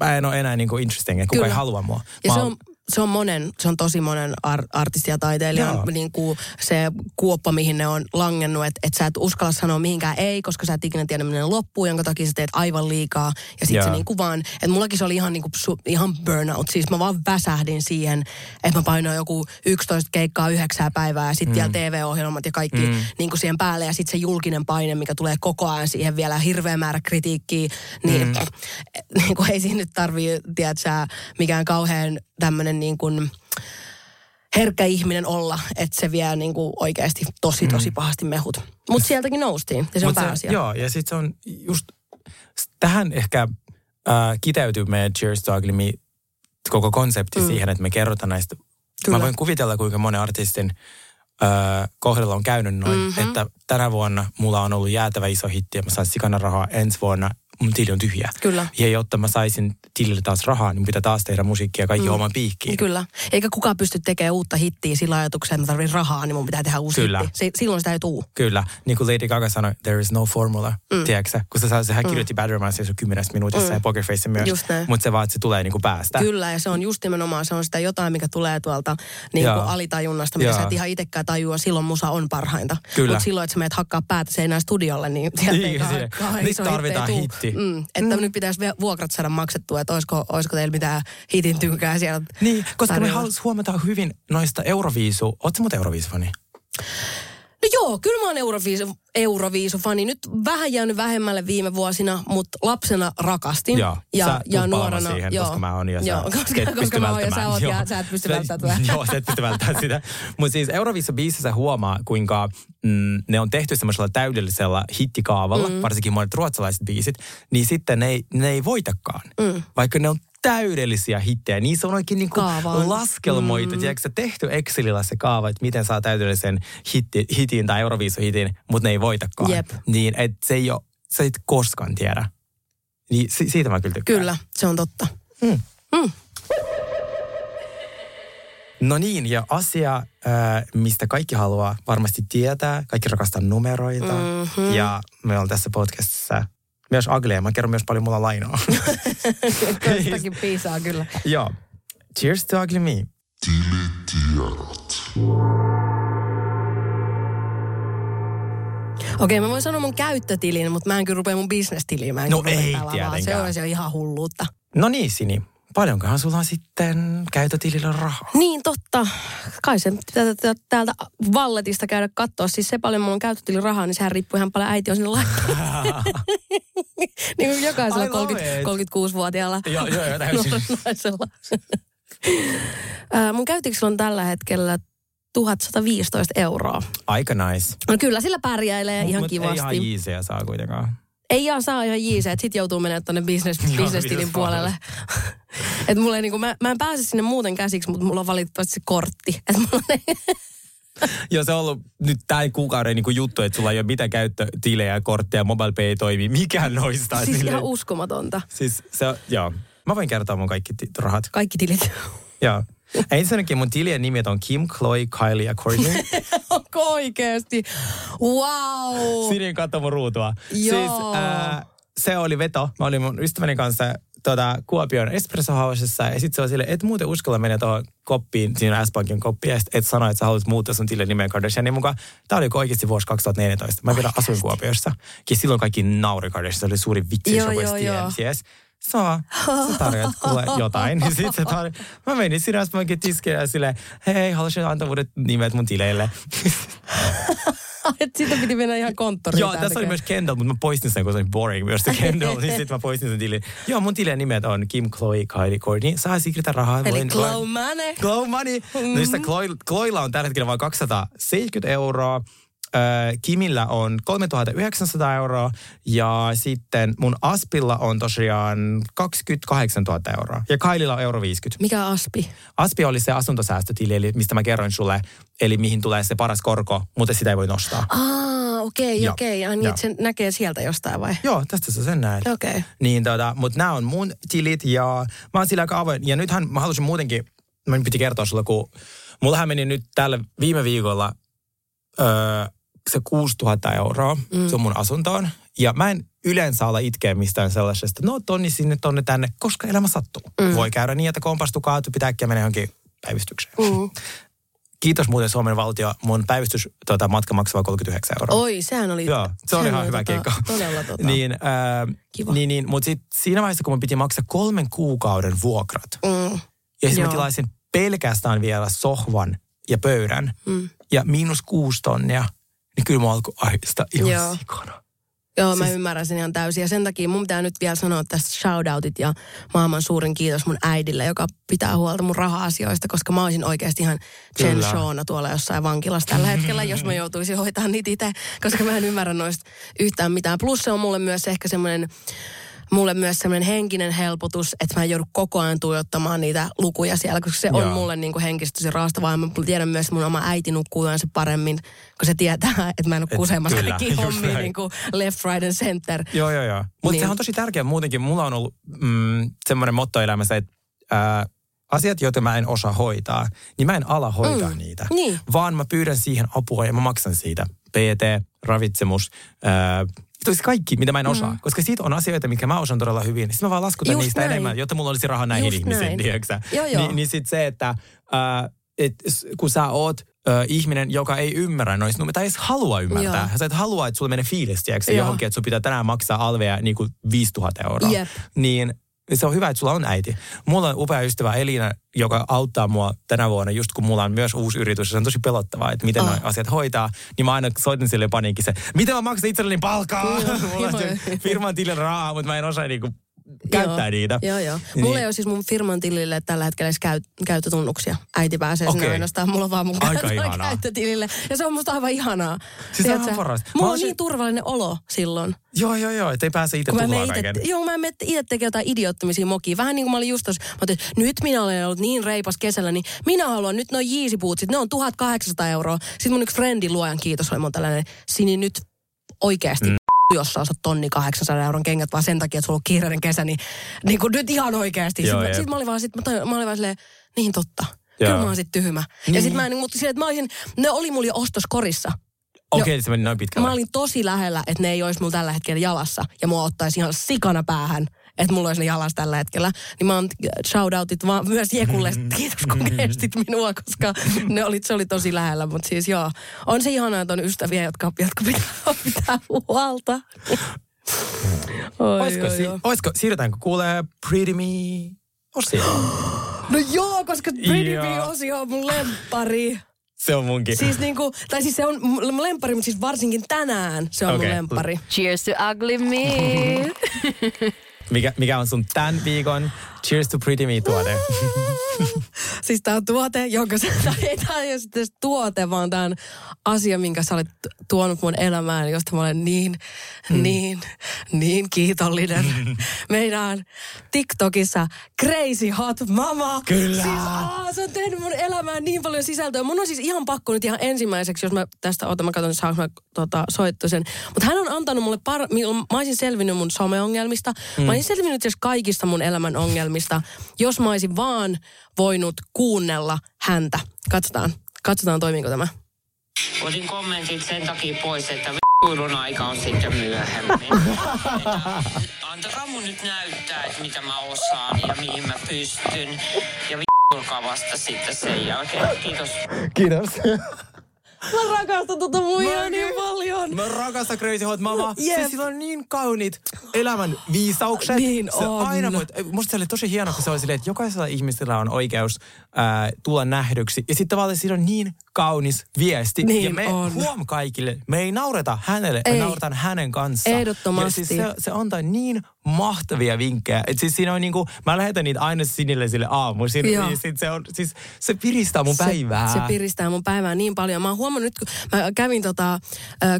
mä en ole enää niin kuin interesting, että kuka Kyllä. ei halua mua. Ja Mä se on, se on monen, se on tosi monen ar- artisti ja taiteilijan niin kuin se kuoppa, mihin ne on langennut, että et sä et uskalla sanoa mihinkään ei, koska sä et ikinä tiedä, minne ne loppuu, jonka takia sä teet aivan liikaa. Ja sit Joo. se niin kuin vaan, että mullakin se oli ihan, niin kuin, su, ihan burnout. Siis mä vaan väsähdin siihen, että mä painoin joku 11 keikkaa yhdeksää päivää ja sitten Mm. vielä TV-ohjelmat ja kaikki Mm. niin kuin siihen päälle. Ja sitten se julkinen paine, mikä tulee koko ajan siihen vielä hirveä määrä kritiikkiä, niin, Mm. [LAUGHS] niin kuin ei siinä nyt tarvii, tiedätkö sä, mikään kauhean tämmöinen niin kuin herkkä ihminen olla, että se vie niin kuin oikeasti tosi, tosi pahasti mehut. Mutta sieltäkin noustiin, ja se on Mut pääasia. Joo, ja sitten se on just, tähän ehkä äh, kiteytyy meidän Cheers to Ugly Me koko konsepti Mm. mm. siihen, että me kerrotaan näistä. Kyllä. Mä voin kuvitella, kuinka monen artistin äh, kohdalla on käynyt noin, Mhm. mm-hmm. että tänä vuonna mulla on ollut jäätävä iso hitti ja mä saan sikana rahaa ensi vuonna. Mun tili on tyhjä. Kyllä. Ja jotta mä saisin tilille taas rahaa, niin pitää taas tehdä musiikkia kaikki mm. oman piikkiin. Kyllä. Eikä kukaan pysty tekemään uutta hittiä sillä ajatuksella, että mä tarvitsen rahaa, niin mun pitää tehdä uusi Kyllä. hitti. Se, silloin sitä ei tuu. Kyllä, niin kuin Lady Gaga sanoi, there is no formula, Mm. tiedätkö? Kun se, saa- sehän kirjoitti mm. Bad Romance jo kymmenessä minuutissa Mm. ja Poker Face myös. Mutta se vaan, että se tulee niin kuin päästä. Kyllä, ja se on just nimenomaan, se on sitä jotain, mikä tulee tuolta niin kuin alitajunnasta, mitä Joo. sä et ihan itsekään tajua. Silloin musa on parhainta. Kyllä. Mutta silloin, että sä menet hakkaa päätä seinään studiolle, niin sieltä ei Niin, kauhean- siinä. kauhean Nyt iso hitti ei tarvitaan tuu. Hitti. Mm, että nyt pitäisi vuokrat saada maksettua, että olisiko, olisiko teillä mitään hitin tynkää siellä Niin, koska me tarjolla. halus huomata hyvin noista Euroviisu. Ootko muuten Euroviisu-fani? No joo, kyllä mä oon Euroviisu, Euroviisu-fani. Nyt vähän jäänyt vähemmälle viime vuosina, mutta lapsena rakastin. Joo, ja, sä ja nuorena. siihen, joo, koska mä oon ja sä joo, koska, et pysty koska mä oon ja sä oot ja Joo. sä et pysty Sä- välttämään. [LAUGHS] Joo, sä et pysty välttämään sitä. Mutta siis Euroviisu-biisissä huomaa, kuinka mm, ne on tehty semmoisella täydellisellä hittikaavalla, mm. varsinkin monet ruotsalaiset biisit, niin sitten ne ei, ne ei voitakaan. Mm. Vaikka ne on täydellisiä hittejä. Niissä on oikein niinku laskelmoita. Mm. Tiedätkö, tehty Excelillä se kaava, että miten saa täydellisen hitti, hitin tai Euroviisu-hitin, mutta ne ei voitakaan. Jep. Niin, että se ei ole, sä et koskaan tiedä. Niin si- siitä mä kyllä tykkään. Kyllä, se on totta. Mm. Mm. No niin, ja asia, äh, mistä kaikki haluaa varmasti tietää, kaikki rakastaa numeroita. Mhm. Ja me on tässä podcastissa myös Agle, mä kerron myös paljon mulla lainaa. [LAUGHS] Kostakin piisaa kyllä. Joo. Cheers to Ugly Me. Okei, mä voin sanoa mun käyttötilin, mutta mä en kyllä rupea mun bisnestiliin. Mä en No ei pelaamaan. Se tietenkään. olisi jo ihan hulluutta. No niin, Sini. Paljonkohan sulla on sitten käytötilillä rahaa? Niin totta. Kai se pitää tä- täältä valletista käydä katsoa. Siis se paljon mulla on käyttötilin rahaa, niin sehän riippuu ihan paljon äiti on sinne laittanut. [LAUGHS] niin kuin jokaisella I love 30, it. 36-vuotiaalla Joo, joo, joo, naisella. [LAUGHS] Mun käytöksellä on tällä hetkellä 1115 euroa. Aika nice. No kyllä sillä pärjäilee ihan Mut kivasti. ei ihan saa kuitenkaan. Ei ihan saa ihan jiiseä, että sit joutuu menemään tonne business, business-tilin business puolelle. [LAUGHS] Et mulla ei niinku, mä, mä en pääse sinne muuten käsiksi, mutta mulla on valitettavasti se kortti. [LAUGHS] Et mulla ei, Joo, se on ollut nyt tämän kuukauden niin juttu, että sulla ei ole mitään käyttötilejä, kortteja, mobile pay ei toimi. Mikään noista. siis Silleen- ihan uskomatonta. Siis se joo. Mä voin kertoa mun kaikki ti- rahat. Kaikki tilit. Joo. [LAUGHS] Ensinnäkin mun tilien nimet on Kim, Chloe, Kylie ja Courtney. [LAUGHS] Onko oikeesti? Wow! Sinin katso mun ruutua. Joo. Siis ää, se oli veto. Mä olin mun ystäväni kanssa tota, Kuopion Espresso Housessa ja sitten se oli silleen, et muuten uskalla mennä tuohon koppiin, siinä S-Bankin koppiin, ja sit et sano, että sä haluat muuttaa sun tilin nimen Kardashianin mukaan. Tää oli oikeasti vuosi 2014. Mä vielä asuin Kuopiossa. Ja silloin kaikki nauri Kardashian, se oli suuri vitsi, Joo, jos joo, joo. yes. Saa, [LAUGHS] sä tarjoat kuule jotain. Niin [LAUGHS] sit se tar... Mä menin sinne S-Bankin tiskille ja silleen, hei, haluaisin antaa uudet nimet mun tileille. [LAUGHS] Et siitä piti mennä ihan konttoriin. Joo, tässä oli myös Kendall, mutta mä poistin sen, kun se oli boring myös se Kendall, niin sitten mä poistin sen tilin. Joo, mun tilien nimet on Kim, Chloe, Kylie, Courtney. Saa siirtää rahaa. Eli voin- voin- money. Glow money. No sitä Chloe, Chloella on tällä hetkellä vain 270 euroa. Kimillä on 3900 euroa ja sitten mun Aspilla on tosiaan 28 000 euroa. Ja Kaililla on euro 50. Mikä aspi? Aspi oli se asuntosäästötili, eli mistä mä kerroin sulle, eli mihin tulee se paras korko, mutta sitä ei voi nostaa. Aa, okei, Joo. okei. Ja niin, sen näkee sieltä jostain vai? Joo, tästä sä sen näet. Okei. Niin tota, mutta nämä on mun tilit ja mä oon sillä aika avoin. Ja nythän mä halusin muutenkin, mä piti kertoa sulle, kun mullahan meni nyt tälle viime viikolla öö, se 6000 euroa, mm. se on mun asuntoon. Ja mä en yleensä ala itkeä mistään sellaisesta, no tonni sinne, tonne tänne, koska elämä sattuu. Mm. Voi käydä niin, että kompastu kaatu, pitää äkkiä mennä johonkin päivystykseen. Mm. Kiitos muuten Suomen valtio, mun päivystys tota, matka maksaa 39 euroa. Oi, sehän oli... Joo, se oli ihan hyvä tota, keikka. Todella tota. [LAUGHS] Niin, ää, Kiva. niin, niin mutta sitten siinä vaiheessa, kun mä piti maksaa kolmen kuukauden vuokrat, Mm. ja sitten mä tilaisin pelkästään vielä sohvan ja pöydän, Mm. ja miinus kuusi tonnia, niin kyllä mä alkoi ahdistaa ihan Joo. sikana. Joo, mä Siis- ymmärrän sen ihan täysin. Ja sen takia mun pitää nyt vielä sanoa tästä shoutoutit ja maailman suurin kiitos mun äidille, joka pitää huolta mun raha-asioista, koska mä olisin oikeasti ihan Jen. Shawna tuolla jossain vankilassa tällä [LAUGHS] hetkellä, jos mä joutuisin hoitaa niitä itse, koska mä en ymmärrä noista yhtään mitään. Plus se on mulle myös ehkä semmoinen mulle myös semmoinen henkinen helpotus, että mä en joudu koko ajan tuijottamaan niitä lukuja siellä, koska se on Joo. mulle niin kuin henkisesti tosi raastavaa. Mä tiedän myös, että mun oma äiti nukkuu yleensä paremmin, kun se tietää, että mä en ole kusemassa kaikki hommia niin kuin left, right and center. Joo, joo, joo. Mutta Niin. se on tosi tärkeää muutenkin. Mulla on ollut mm, semmoinen motto elämässä, että ää, asiat, joita mä en osaa hoitaa, niin mä en ala hoitaa Mm. niitä. Niin. Vaan mä pyydän siihen apua ja mä maksan siitä. PT, ravitsemus, ää, tosi kaikki, mitä mä en osaa. Koska siitä on asioita, mikä mä osaan todella hyvin. Sitten mä vaan laskutan Just niistä näin. enemmän, jotta mulla olisi rahaa näihin Just ihmisiin, tiedätkö? Joo, joo. Niin, niin sitten se, että ää, et, kun sä oot ö, ihminen, joka ei ymmärrä noista numeroita, tai edes halua ymmärtää. Joo. Sä et halua, että sulla menee fiilis, tiedätkö, johonkin, että sun pitää tänään maksaa alveja niin kuin 5000 euroa. Jep. Niin se on hyvä, että sulla on äiti. Mulla on upea ystävä Elina, joka auttaa mua tänä vuonna, just kun mulla on myös uusi yritys. ja Se on tosi pelottavaa, että miten Oh. asiat hoitaa. Niin mä aina soitin sille paniikissa, miten mä maksan itselleni palkkaa? Joo, [LAUGHS] mulla on firman tilin rahaa, mutta mä en osaa niinku käyttää joo. niitä. Joo, joo. Niin. Mulla ei ole siis mun firman tilille tällä hetkellä edes käy, käyttötunnuksia. Äiti pääsee sinne Okei. ainoastaan. Mulla on vaan mun Aika käyttö- käyttötilille. Ja se on musta aivan ihanaa. Siis on Tiedätkö? ihan parasta. Mulla on olisin- niin turvallinen olo silloin. Joo, joo, joo, ettei pääse itse tuhlaa kaiken. joo, mä menen itse tekemään jotain idiottomisia mokia. Vähän niin kuin mä olin just tossa, mä että nyt minä olen ollut niin reipas kesällä, niin minä haluan nyt noin Yeezy bootsit, ne on 1800 euroa. Sitten mun yksi frendi, luojan kiitos, oli mun tällainen, Sini nyt oikeasti mm. Jos sä osat tonni 800 euron kengät vaan sen takia, että sulla on kiireinen kesä, niin, niin kuin nyt ihan oikeasti. Sitten sit mä olin vaan, sit, mä, toin, mä olin vaan silleen, niin totta. Joo. Kyllä mä oon sit tyhmä. Niin. Ja sit mä en, mutta silleen, että mä olisin, ne oli mulla jo ostoskorissa. Okei, okay, se meni noin pitkälle. Mä olin tosi lähellä, että ne ei olisi mulla tällä hetkellä jalassa. Ja mua ottaisi ihan sikana päähän, että mulla olisi ne jalassa tällä hetkellä. Niin mä oon shoutoutit vaan myös Jekulle. Kiitos kun keestit minua, koska ne oli, se oli tosi lähellä. Mutta siis joo, on se ihanaa, että on ystäviä, jotka, jotka pitää, [LAUGHS] pitää huolta. Oi, Oisko, oi, si- oi. oisko, siirrytäänkö kuulee Pretty Me osioon? [GASPS] No joo, koska Pretty Joo. Me-osio on mun lempari. Se on munkin. Siis niinku, tai siis se on mun lempari, mutta siis varsinkin tänään se on Okei. mun lempari. Cheers to ugly me. [LAUGHS] Mikä, mikä on sun tämän viikon Cheers to Pretty Me tuote? [LAUGHS] Siis tää on tuote, jonka sä, tai ei tää ei ole sitten tuote, vaan tää on asia, minkä sä olet tu- tuonut mun elämään, josta mä olen niin, Hmm. niin, niin kiitollinen. [LAUGHS] Meidän TikTokissa Crazy Hot Mama. Kyllä. Siis, aa, se on tehnyt mun elämään niin paljon sisältöä. Mun on siis ihan pakko nyt ihan ensimmäiseksi, jos mä tästä, otan mä katson, saanko mä tota, soittaa sen. Mutta hän on antanut mulle, par, mä olisin selvinnyt mun someongelmista. Mm. Mä olisin selvinnyt siis kaikista mun elämän ongelmista, jos mä olisin vaan voinut kuunnella häntä. Katsotaan, katsotaan toimiiko tämä. Otin kommentit sen takia pois, että vittuilun aika on sitten myöhemmin. [LAUGHS] Antakaa mun nyt näyttää, että mitä mä osaan ja mihin mä pystyn. Ja vittuilkaa vasta sitten sen jälkeen. Kiitos. Kiitos. Mä rakastan tota muijaa Mäkin. niin paljon. Mä rakastan Crazy Hot Mama. Jep. Siis sillä on niin kauniit elämän viisaukset. Niin se on. aina voit, musta se oli tosi hieno, kun se oli silleen, että jokaisella ihmisellä on oikeus ää, tulla nähdyksi. Ja sitten tavallaan siinä on niin kaunis viesti. Niin ja me on. huom kaikille, me ei naureta hänelle, Ei. me nauretaan hänen kanssaan. Ehdottomasti. Ja siis se, se antaa niin mahtavia vinkkejä. Et siis siinä on niinku, mä lähetän niitä aina sinille sille aamuisin. Joo. Ja sit se, on, siis, se piristää mun päivää. Se, se piristää mun päivää niin paljon. Mä oon huomannut nyt kun mä kävin tota,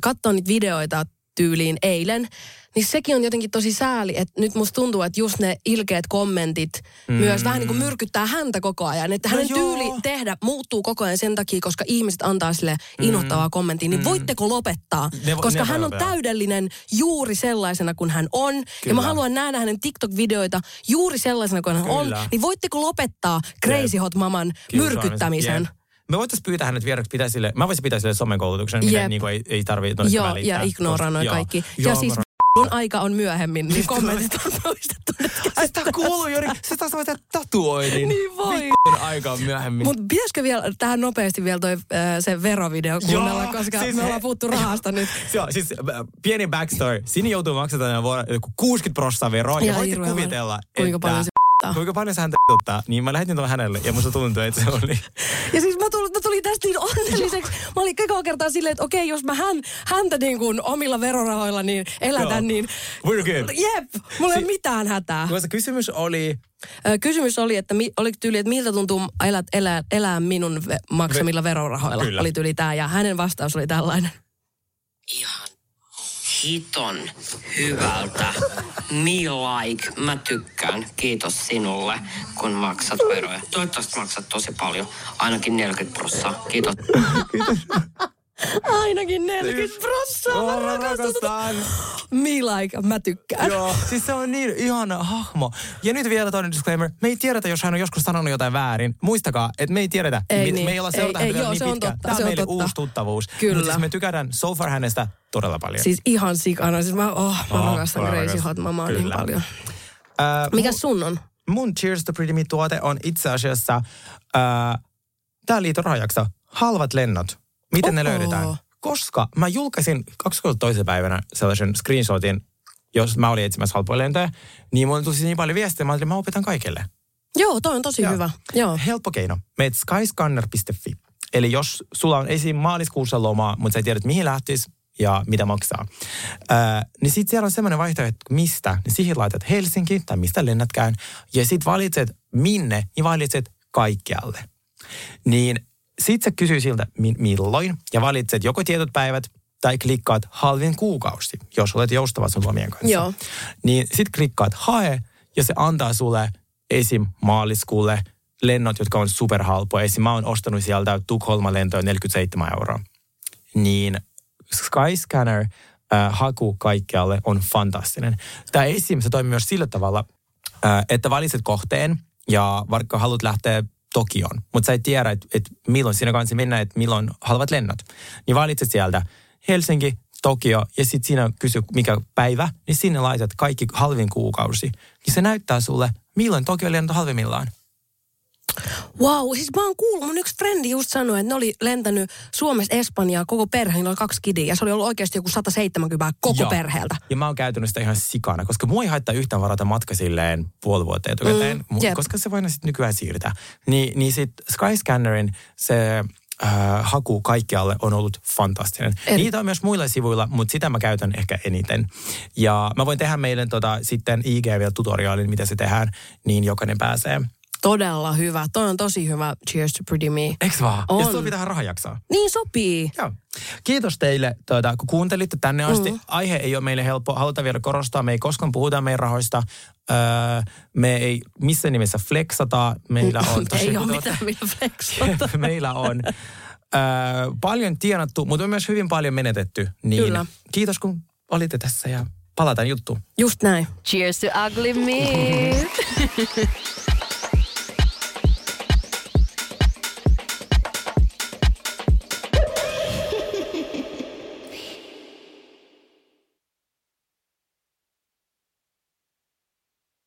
katsoa niitä videoita tyyliin eilen, niin sekin on jotenkin tosi sääli, että nyt musta tuntuu, että just ne ilkeät kommentit mm. myös vähän niin kuin myrkyttää häntä koko ajan. Että No hänen joo. tyyli tehdä muuttuu koko ajan sen takia, koska ihmiset antaa sille inhottavaa kommenttia. Niin voitteko lopettaa? Mm. Ne koska ne hän on täydellinen juuri sellaisena kuin hän on. Ja Kyllä. mä haluan nähdä hänen TikTok-videoita juuri sellaisena kuin hän on. Kyllä. Niin voitteko lopettaa Crazy Hot Maman myrkyttämisen? Jep. Me voitaisiin pyytää hänet vieraksi pitää sille, mä voisin pitää sille somekoulutuksen, Jep. miten niin kuin ei, ei tarvitse noista Joo, välittää. ja ignoraa noin Joo. kaikki. Joo, ja siis mun aika on myöhemmin, niin kommentit on poistettu nyt Sitä kuuluu Jori, se taas voi tehdä tatuoinnin. Niin voi. Vittun aika on myöhemmin. Mutta pitäisikö vielä tähän nopeasti vielä toi, äh, se verovideo kuunnella, Joo, koska siis me ollaan puhuttu rahasta nyt. [LAUGHS] Joo, siis pieni backstory. Sini joutuu maksamaan vuonna joku 60 prosenttia veroa. Ja, Ja voitte kuvitella, Kuinka että, se kuinka paljon se häntä vituttaa. Niin mä lähetin tuon hänelle ja musta tuntui, että se oli... [LAUGHS] Ja siis mä tulin, mä tulin tästä niin onnelliseksi. Mä olin koko kertaa silleen, että okei, jos mä hän, häntä niin kuin omilla verorahoilla niin elätän, Joo. niin We're good. jep, mulla ei Si- mitään hätää. Koska kysymys oli... Kysymys oli, että mi, oli tyyli, että miltä tuntuu elää, elää, elää minun ve, maksamilla verorahoilla. Kyllä. Oli tyyli tää ja hänen vastaus oli tällainen. Ihan hiton hyvältä. Me like. Mä tykkään. Kiitos sinulle, kun maksat veroja. Toivottavasti maksat tosi paljon. Ainakin 40 prosenttia. Kiitos. Ainakin 40 prossaa, mä rakastan. Me like, mä tykkään. Joo, siis se on niin ihana hahmo. Ja nyt vielä toinen disclaimer. Me ei tiedetä, jos hän on joskus sanonut jotain väärin. Muistakaa, että me ei tiedetä. Ei me, niin. me ei olla Ei, seurata ei, vielä joo, niin se on pitkään. totta, Tämä on se on meille totta. uusi tuttavuus. Kyllä. Mutta siis me tykätään so far hänestä todella paljon. Siis ihan sikana. Siis mä, oh, mä Oh, rakastan Crazy. Hot Mamaa niin paljon. Äh, Mikä sun on? mun Cheers to Pretty Me tuote on itse asiassa, äh, tää liiton halvat lennot. Miten ne Oho. löydetään? Koska mä julkaisin 22. päivänä sellaisen screenshotin, jos mä olin etsimässä halpoja lentoja, niin mulle tuli niin paljon viestejä, mä ajattelin, mä opetan kaikille. Joo, toi on tosi Joo. hyvä. Joo. Helppo keino. Meet skyscanner.fi. Eli jos sulla on esim. maaliskuussa loma, mutta sä et tiedä, että mihin lähtisi ja mitä maksaa. Ää, niin sitten siellä on semmoinen vaihtoehto, että mistä. Niin siihen laitat Helsinki tai mistä lennätkään. Ja sitten valitset minne, niin valitset kaikkialle. Niin sit sä kysyy siltä mi- milloin ja valitset joko tietyt päivät tai klikkaat halvin kuukausi, jos olet joustava sun lomien kanssa. Joo. Niin sit klikkaat hae ja se antaa sulle esim. maaliskuulle lennot, jotka on superhalpoja. Esim. mä oon ostanut sieltä Tukholma lentoja 47 euroa. Niin Skyscanner äh, haku kaikkialle on fantastinen. Tämä esim. se toimii myös sillä tavalla, äh, että valitset kohteen ja vaikka haluat lähteä Tokioon, mutta sä et tiedä, että et milloin siinä kanssa mennään, että milloin halvat lennot. Niin valitset sieltä Helsinki, Tokio ja sitten siinä kysy mikä päivä, niin sinne laitat kaikki halvin kuukausi. Niin se näyttää sulle, milloin Tokio lennot halvimmillaan. Wow, siis mä oon kuullut, mun yksi frendi just sanoi, että ne oli lentänyt Suomesta Espanjaa koko perhe, niillä oli kaksi kidiä, ja se oli ollut oikeasti joku 170 koko Joo. perheeltä. Ja mä oon käytänyt sitä ihan sikana, koska mua ei haittaa yhtään varata matka silleen puoli vuotta etukäteen, Mm, jep. koska se voidaan sitten nykyään siirtää. Ni, niin sit Skyscannerin se äh, haku kaikkialle on ollut fantastinen. Eri- Niitä on myös muilla sivuilla, mutta sitä mä käytän ehkä eniten. Ja mä voin tehdä meille tota, sitten IG vielä tutoriaalin, mitä se tehdään, niin jokainen pääsee. Todella hyvä. Toi on tosi hyvä. Cheers to pretty me. Eiks vaan? On. Ja sopii tähän rahajaksoon. Niin sopii. Joo. Kiitos teille, tuota, kun kuuntelitte tänne asti. Mm. Aihe ei ole meille helppo. Halutaan vielä korostaa, me ei koskaan puhuta meidän rahoista. Öö, me ei missään nimessä flexata. Meillä [LAUGHS] on tosi Ei ole tuota- mitään millä flexata. [LAUGHS] meillä on öö, paljon tienattu, mutta on myös hyvin paljon menetetty. Niin Kyllä. kiitos, kun olitte tässä ja palataan juttuun. Just näin. Cheers to ugly me. [LAUGHS]